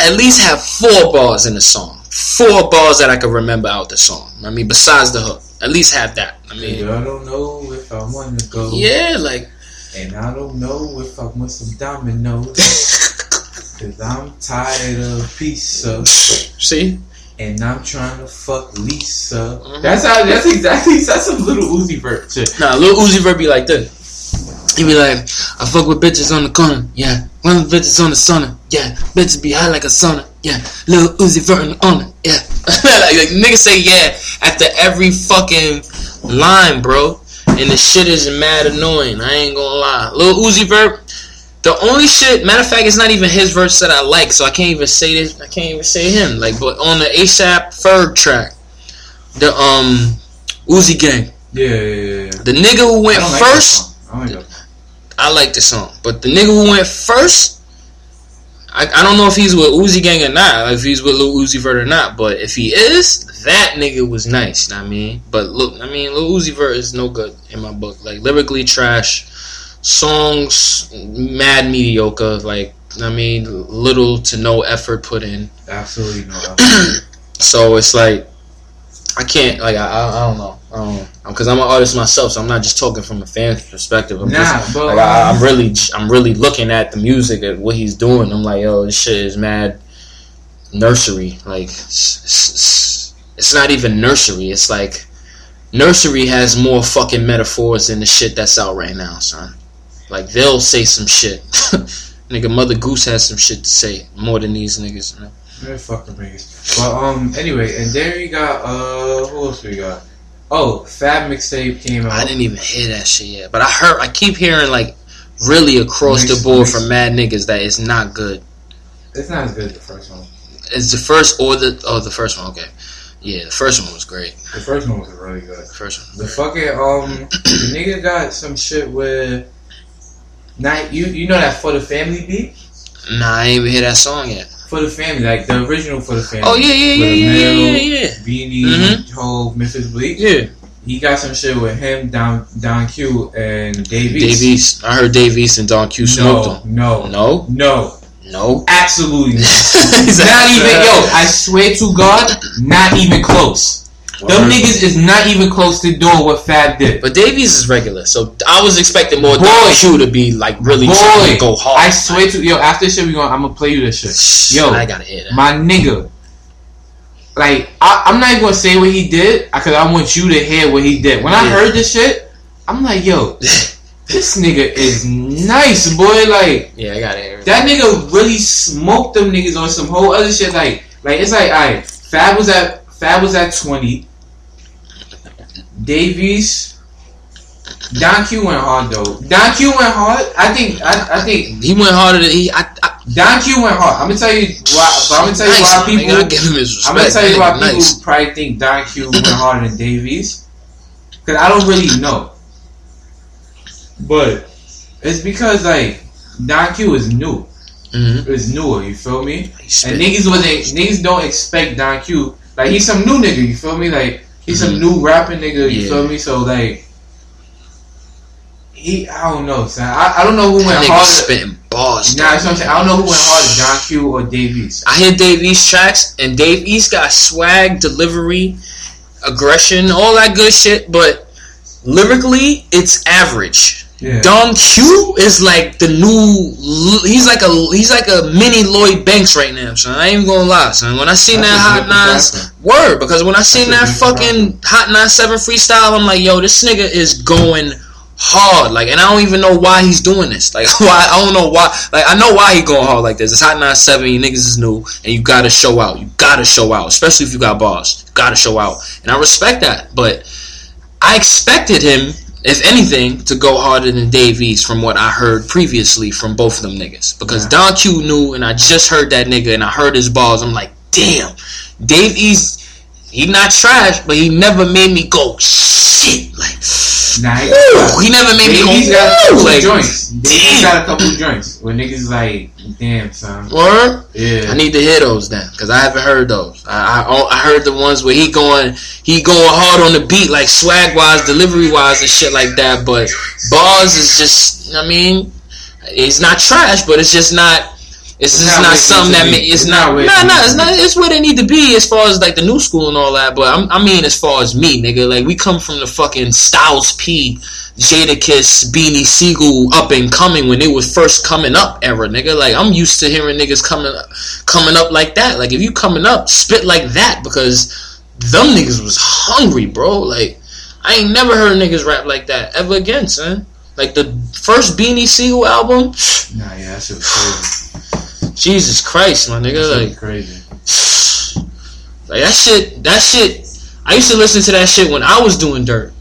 at least have four bars in the song. Four bars that I can remember out the song. I mean, besides the hook, at least have that. I mean,
I don't know if I want to go.
yeah, like
And I don't know if I want some dominoes. Cause I'm tired of pizza.
see,
And I'm trying to fuck Lisa.
Mhm.
That's how. That's exactly. That's some little Uzi Vert shit.
nah, little Uzi Vert be like this. He be like, I fuck with bitches on the corner, yeah. One of the bitches on the sauna, yeah. Bitches be high like a sauna, yeah. Little Uzi Vert on the honor, yeah. like, like niggas say yeah after every fucking line, bro. And the shit is mad annoying. I ain't gonna lie. Little Uzi Vert, the only shit, matter of fact, it's not even his verse that I like, so I can't even say this. I can't even say him. Like, but on the ASAP Ferg track, the um Uzi Gang,
Yeah, yeah, yeah. yeah.
the nigga who
I
went
like
first.
song. I like.
I like the song, but the nigga who went first, I, I don't know if he's with Uzi Gang or not, if he's with Lil Uzi Vert or not. But if he is, that nigga was nice. I mean, but look, I mean, Lil Uzi Vert is no good in my book. Like lyrically trash, songs mad mediocre. Like I mean, little to no effort put in.
Absolutely no.
So it's like I can't like I, I, I don't know. Because I'm an artist myself, so I'm not just talking from a fan's perspective. I'm
Nah,
just,
but
like, I,
um,
I'm really I'm really looking at the music and what he's doing. I'm like, yo, this shit is mad nursery. Like it's, it's, it's not even nursery. It's like nursery has more fucking metaphors than the shit that's out right now, son. Like they'll say some shit. Nigga, Mother Goose has some shit to say more than these niggas. Man.
Man, fuck them niggas. But um, anyway, and then we got uh, who else we got? Oh, Fab mixtape came out.
I didn't even hear that shit yet, but I heard. I keep hearing like really across the board
nice.
from mad niggas that it's not good.
It's not as good as the first one.
It's the first or the oh the first one. Okay, yeah, the first one was great.
The first one was really good.
The first one.
The
great.
fucking um, the nigga got some shit with. Not you. You know that for the family beat
Nah, I ain't even hear that song yet.
for the family, like the original for the family.
Oh yeah, yeah, yeah, yeah, yeah, yeah, yeah.
Beanie,
Mhm.
whole Memphis Bleek.
Yeah,
He got some shit with him, Don Don Q, and Dave East.
I heard Dave East and Don Q smoked
no,
them.
no,
No,
no,
no.
absolutely not. Not even yo. I swear to God, not even close. Them niggas is not even close to doing what Fab did.
But Dave East is regular, so I was expecting more
Boy.
Q to be like really trying
Boy,
to go hard.
I swear to yo. After this shit, we going. I'm gonna play you this shit. Yo,
I gotta hear that.
my nigga. Like I, I'm not even gonna say what he did because I want you to hear what he did. When I
Yeah.
heard this shit, I'm like, yo, this nigga is nice, boy. Like
yeah, I hear it.
that nigga really smoked them niggas on some whole other shit. Like, like it's like, alright, Fab was at Fab was at twenty. Dave East, Don Q went hard though. Don Q went hard. I think. I, I think
He went harder than he. I, I,
Don Q went hard. I'm gonna tell you why. I'm gonna tell you
nice,
why people.
You gotta give him his
I'm gonna tell you why
man.
people
nice.
probably think Don Q went harder than Dave East. Cause I don't really know. But it's because like Don Q is new.
Mhm.
It's newer. You feel me? And niggas wasn't niggas don't expect Don Q. Like he's some new nigga, you feel me? Like he's some
Mhm.
new rapping nigga, you
Yeah.
feel me? So like he I don't know, son. I, I don't know who went
That nigga
harder.
spitting balls.
Nah, that's what I'm saying. I don't know who went harder, John Q or Dave East.
I hear Dave East tracks, and Dave East got swag, delivery, aggression, all that good shit. But lyrically, it's average.
Yeah.
Don Q is like the new. He's like a he's like a mini Lloyd Banks right now, son. I ain't even gonna lie, son. When I seen
That's
that Hot Nines word, because when I seen
That's
that fucking Hot Nine Seven freestyle, I'm like, yo, this nigga is going hard. Like, and I don't even know why he's doing this. Like, why? I don't know why. Like, I know why he going hard like this. It's Hot Nine Seven. You niggas is new, and you gotta show out. You gotta show out, especially if you got bars. You gotta show out, and I respect that. But I expected him, if anything, to go harder than Dave East from what I heard previously from both of them niggas. Because
Yeah.
Don Q knew, and I just heard that nigga, and I heard his balls. I'm like, damn, Dave East. He not trash, but he never made me go shit. Like,
Nah, he-
woo, he never made me
Dave East
go
got a couple
like,
joints. Dave East
damn.
got a couple joints where niggas like, damn son.
Word?
Yeah.
I need to hear those then, cause I haven't heard those. I, I I heard the ones where he going he going hard on the beat, like swag wise, delivery wise, and shit like that. But bars is just, I mean, it's not trash, but it's just not. It's
It's
just
not
not, something that ma- it's
It's
not.
where it
Nah, nah, it's not. It's where they need to be as far as like the new school and all that. But I'm, I mean, as far as me, nigga, like we come from the fucking Styles P, Jadakiss, Beanie Siegel up and coming when they was first coming up era, nigga. Like I'm used to hearing niggas coming coming up like that. Like if you coming up, spit like that because them niggas was hungry, bro. Like I ain't never heard niggas rap like that ever again, son. Like the first Beanie Siegel album,
Nah, yeah, that shit was crazy.
Jesus Christ, my nigga. Like
crazy.
like that shit, that shit. I used to listen to that shit when I was doing dirt,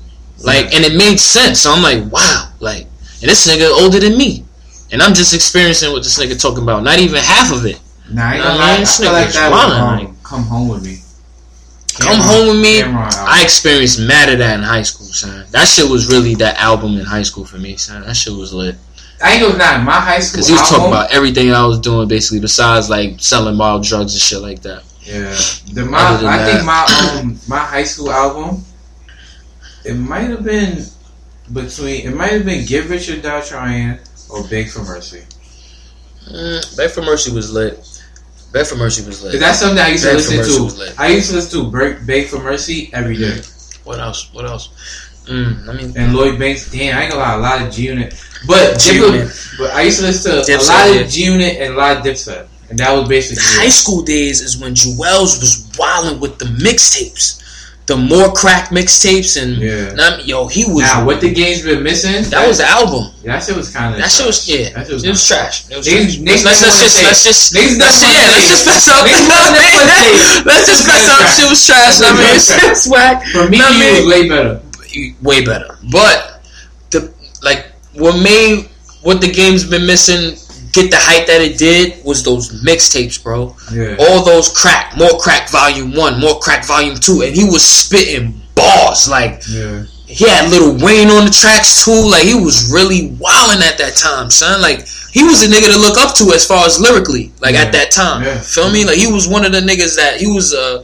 like, and it made sense. So I'm like, wow, like, and this nigga older than me, and I'm just experiencing what this nigga talking about. Not even half of it.
Nah, I ain't
Nah,
gonna
man,
lie. I
this
feel like that was
wildin',
Come Home With Me.
Come
Cam'ron-
home with me.
Cam'ron.
I experienced mad at that in high school, son. That shit was really that album in high school for me, son. That shit was lit.
I ain't gonna lie. My high school
Cause he was talking
album-
about everything I was doing basically, besides like selling mild drugs and shit like that.
Yeah, the my I
that-
think my um my high school album, it might have been between it might have been Get Rich or Die Trying or Beg for Mercy.
Mm, Beg for Mercy was lit. Beg for Mercy was
Cause
lit.
that's something I used to
Beg for
listen to. I used to listen to Beg, Beg for Mercy every day.
What else? What else? Mm, I mean,
And Lloyd Banks, damn, I ain't gonna lie, a lot of G Unit. But Diplo- but I used to listen to a
Dipset,
lot
yeah.
of G Unit and a lot of Dipset. And that was basically
high school days is when Juelz was wilding with the mixtapes, the more crack mixtapes, and
Yeah.
Nah, yo, he was.
Now, what the game's been missing?
that was the album.
that shit was kind of
That shit was yeah.
That shit was,
it was trash. It was
Niggas- niggas
Let's, let's just let's just
Niggas
let's
don't
yeah. Let's just mess up.
Niggas don't wanna say it.
Let's just mess up. Shit was trash. I mean, it's whack.
For me,
man.
was way better.
way better. But the like what made what the game's been missing get the hype that it did was those mixtapes, bro.
Yeah.
All those crack, more crack volume one, more crack volume two, and he was spitting bars like
Yeah.
he had Little Wayne on the tracks too. Like he was really wilding at that time, son. Like he was a nigga to look up to as far as lyrically, like
Yeah.
at that time.
Yeah.
Feel me? Like he was one of the niggas that he was a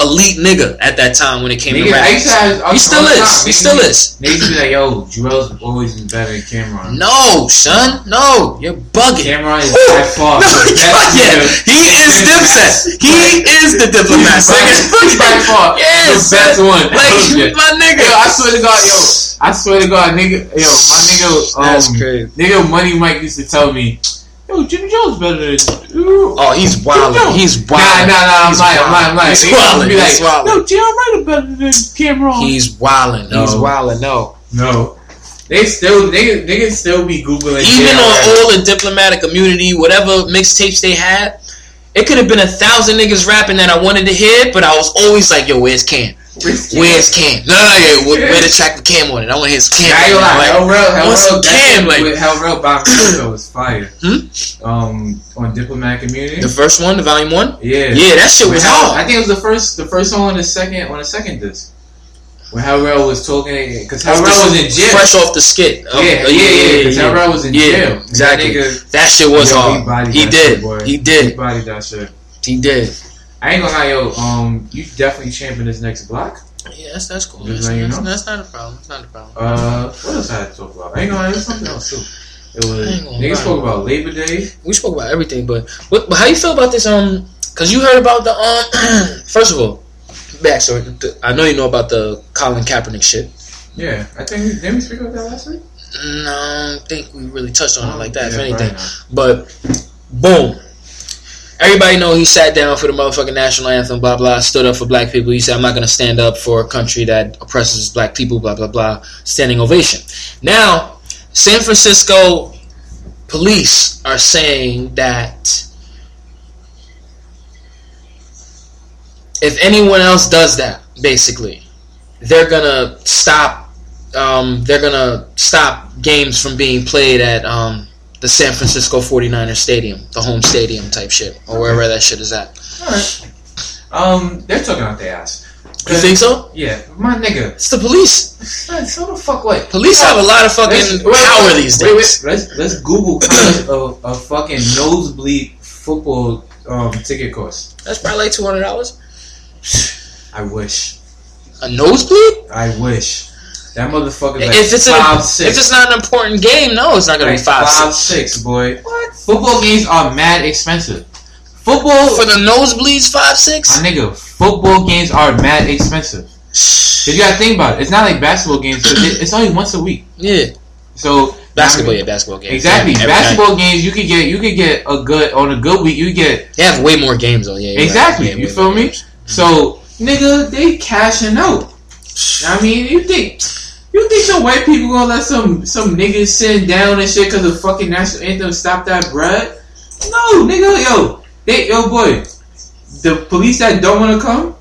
elite nigga at that time when it came
Nigga,
rap.
To have,
He still is. He still is.
Niggas be like, yo, Juelz always been better than Cam'ron.
No, son. No, you're bugging.
Cam'ron is by far
No,
the best
yeah,
nigga.
he is Dipset. He is the diplomat.
He's by far
Yes,
the best one.
Like my nigga.
Yo, I swear to God, yo, I swear to God, nigga, yo, my nigga, um,
That's crazy.
nigga, Money Mike used to tell me, yo, Jimmy Jones better than.
Oh, he's wild.
Yo.
He's
Nah,
wild.
nah, nah, I'm
He's
lying, I'm lying, I'm lying.
He's
They used to
wildin', he's
like,
wildin'.
Yo, J.R. Writer better than Cam'ron.
He's wilding. He's
No.
wilding. No.
no. They still, they can still be googling.
Even
J.R.
on
Writer.
all the diplomatic immunity, whatever mixtapes they had, it could have been a thousand niggas rapping that I wanted to hear, but I was always like, "Yo, where's Cam? Where's Cam? No, no, yeah, where, where the track with Cam on it? I want some Cam.
Yeah, gonna lie.
Like,
Hell Rell, Hell Rell,
Cam, like-
with Hell Rell Bob Show was fire.
Hmm?
Um, on Diplomatic Immunity.
the first one, the volume one.
yeah.
Yeah, that shit was
Hell-
hard.
I think it was the first, the first song on the second, on the second disc. When Hell Rell was talking, because Hell Rell was in jail.
Fresh off the skit. Um,
yeah, yeah, yeah, because Hell Rell was in
Yeah,
jail.
exactly.
That nigga,
That shit was
yo, he
hard. He
that
did.
shit.
He
He
did.
bodied that shit.
He did.
I ain't gonna lie, yo. Um, you definitely champion this next block.
Yeah, that's that's cool.
Just
That's,
you know.
that's not a problem. That's not a problem.
Uh, what else I had to talk about? I ain't gonna lie, there's something else too. It was niggas spoke about Labor Day.
we spoke about everything, but what, but how you feel about this? Um, cause you heard about the um. first of all, backstory. the- I know you know about the Colin Kaepernick shit.
Yeah, I think didn't we speak about that last week?
No, I don't think we really touched on it like that. if anything, but boom. Everybody know he sat down for the motherfucking national anthem, blah blah. Stood up for black people. He said, "I'm not going to stand up for a country that oppresses black people." Blah blah blah. Standing ovation. Now, San Francisco police are saying that if anyone else does that, basically, they're gonna stop. Um, they're gonna stop games from being played at um, the San Francisco 49ers stadium, the home stadium type shit, or wherever that shit is at.
Alright. Um, they're talking out their ass.
You think so?
Yeah, my nigga.
It's the police.
Man, so the fuck what?
Police have a lot of fucking
wait,
power
wait,
these
wait,
days.
Let's let's Google a, a fucking nosebleed football um ticket cost.
That's probably like two hundred dollars.
I wish.
A nosebleed?
I wish. That motherfucker like
if it's
five
an,
six.
if it's not an important game, no, it's not gonna
like
be five,
five
six.
six, boy. What? Football games are mad expensive. Football
For the nosebleeds, five six.
my nigga, football games are mad expensive. Cause you gotta think about it. It's not like basketball games. it- it's only once a week.
Yeah,
So
basketball.
I
Yeah, basketball games.
Exactly.
Every
basketball games you could get you could get a good on a good week you get.
They have way more games on. Yeah, you're right.
exactly. You feel me?
games.
So nigga, they cashing out. I mean, you think you think some white people gonna let some some niggas sit down and shit because the fucking national anthem stop that bread? No, nigga, yo, they yo boy, the police that don't want to come,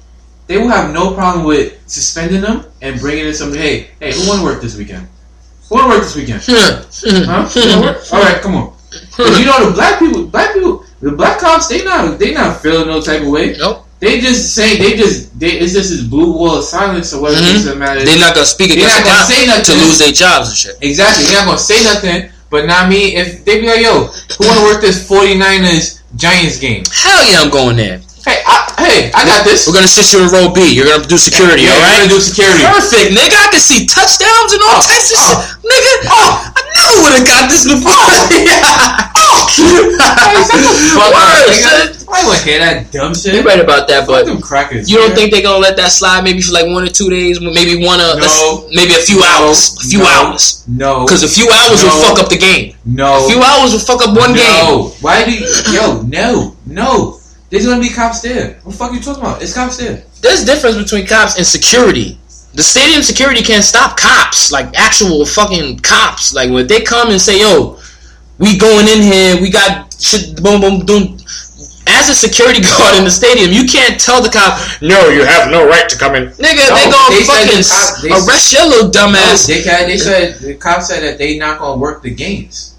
they will have no problem with suspending them and bringing in some. Hey, hey, who want to work this weekend? Who want to work this weekend? Huh? You wanna work? All right, come on. you know the black people, black people, the black cops, they not they not feeling no type of way.
Nope.
They just say they just they it's just this blue wall of silence or whatever
Mhm.
it doesn't matter.
They're not gonna speak
They're not gonna say nothing.
to lose their jobs and shit.
exactly. They're not gonna say nothing. But not me. If they be like, yo, who want to work this 49ers Giants game?
Hell yeah, I'm going there.
Hey, I, hey, I got this.
We're gonna sit you in row B. You're gonna do security,
Yeah,
all
we're gonna do security.
Perfect, nigga. I can see touchdowns and all
Oh,
types of
oh.
shit, nigga.
Oh.
I never would have got this before.
Oh. Fuck
Word,
up,
son.
nigga. I wouldn't hear that dumb shit.
You're right about that, but
crackers.
you don't
man.
think they're gonna let that slide maybe for like one or two days, maybe one uh,
No.
maybe a few
No.
hours, a few
No.
hours,
No.
because a few hours will fuck up the game.
no.
A few hours will fuck up one game.
Why do you, yo, no, no. There's gonna be cops there. What the fuck are you talking about? It's cops there.
There's a difference between cops and security. The stadium security can't stop cops, like actual fucking cops. Like when they come and say, "Yo, we going in here, we got shit, boom, boom, boom." As a security guard in the stadium, you can't tell the cop, "No, you have no right to come in." Nigga,
No,
they gonna
they
fucking
cop- they-
arrest your little
No,
dumbass.
they, they said the cop said that they not gonna work the games.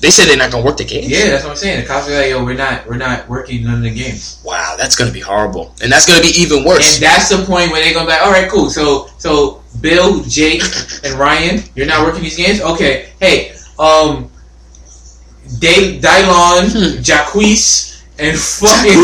They said they're not gonna work the games.
Yeah, that's what I'm saying. The cops are like, yo, we're not, we're not working none of the games.
Wow, that's gonna be horrible, and that's gonna be even worse.
And that's the point where they're gonna be like, all right, cool. So, so Bill, Jake, and Ryan, you're not working these games. Okay, hey, um, Dave, Dylon,
Hmm.
Jacquees, and fucking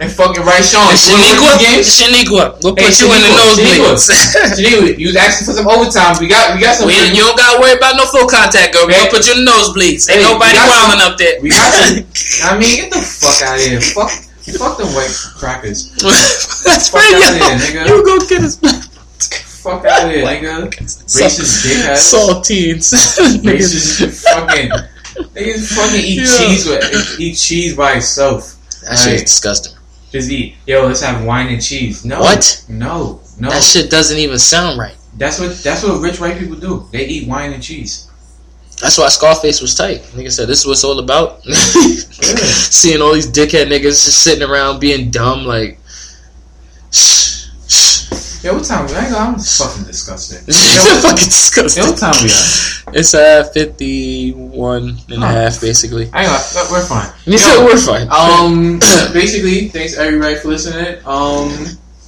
and fucking Right Sean.
And Shaniqua. Shaniqua, we'll put you in the
Shaniqua,
nosebleeds.
Shaniqua, you was asking for some overtime. We got, we got some.
We, you don't gotta worry about no full contact, girl. We'll put you in the nosebleeds. Ain't
Hey,
nobody wilding up there.
we got some- I mean, get the fuck out of here. Fuck, fuck them white crackers.
That's
Fuck
pretty
outta
young.
here, nigga.
You go get his
Fuck out of here, nigga. Racist dickhead.
saltines.
Racist fucking. Niggas fucking eat
Yeah.
cheese with eat cheese by itself.
That shit is
Right.
disgusting.
Just eat. Yo, let's have wine and cheese. No.
What?
No. No.
That shit doesn't even sound right.
That's what that's what rich white people do. They eat wine and cheese.
That's why Scarface was tight. Nigga said, "This is what's all about." Seeing all these dickhead niggas just sitting around being dumb, like.
Yo, what time? Ain't gonna, I'm fucking disgusting.
It's fucking disgusting.
Yo, what time we at?
It's uh 51 and a half, basically.
I ain't gonna, we're fine.
You
Yo,
said we're fine.
Um, basically, thanks everybody for listening. Um,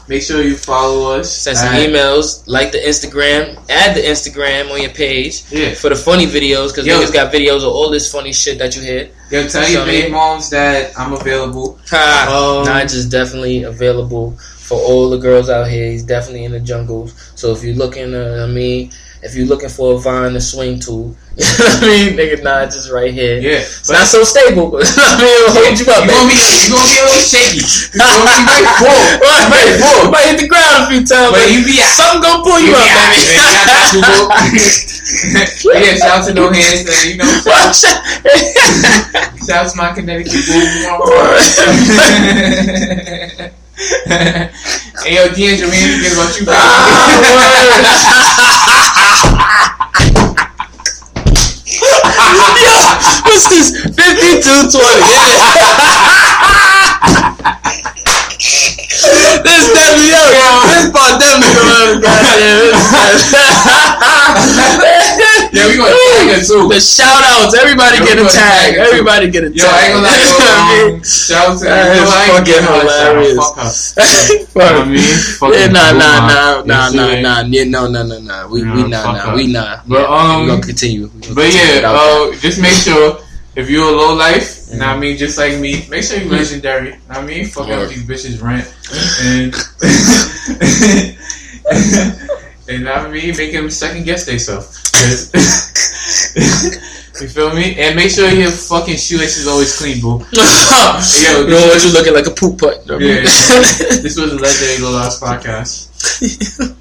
make sure you follow us.
Send some
at-
emails, like the Instagram, add the Instagram on your page
Yeah.
for the funny videos because
Yo.
niggas got videos of all this funny shit that you hear.
Yo, tell your baby moms that I'm available.
Ha!
Um,
Nige is definitely available for all the girls out here. He's definitely in the jungles. So if you're looking, uh, I mean, if you're looking for a vine to swing to, you know what I mean, nigga, Nige just right here.
Yeah,
It's not so stable, but I mean, it'll hold you up.
You gonna be you gonna be a little shaky. You gonna be like full.
Right,
Right, full.
you might hit the ground a few times,
But
but
you be out.
something gonna pull you,
You
up,
out,
baby.
man. I got you, boo. yeah, shout out to No Hands. uh, You know, shout, shout out to my Connecticut boo. hey, yo, D'Angelo, ah, we ain't forget about you,
Yo, what's this? 5220. this definitely, yo, this pandemic, man, goddamn.
Yeah, we gonna tag her too.
The shout outs, everybody
Yo,
get a
tag
tag. Everybody get a
Yo, I ain't gonna lie,
You know
yo, um, shout out to
That
you.
is
know,
fucking
her a shout out.
hilarious.
Fuck her.
Fuck.
I mean, fucking
Yeah, nah, nah, nah, nah, nah, nah, yeah, no, no, no, no. We, we
Nah,
nah,
up.
we nah.
But,
Yeah,
um,
we gonna continue. We gonna
But
continue
yeah,
that.
uh, just make sure if you're a low life, you know what I mean, just like me, make sure you're legendary. You know what I mean, fucking up these bitches rent and and know what I mean, make them second guess themselves. you feel me? And make sure your fucking shoelaces is always clean, boo.
Yo, you don't want you looking like a poop putt. know what
Yeah. This was a legendary Loss podcast.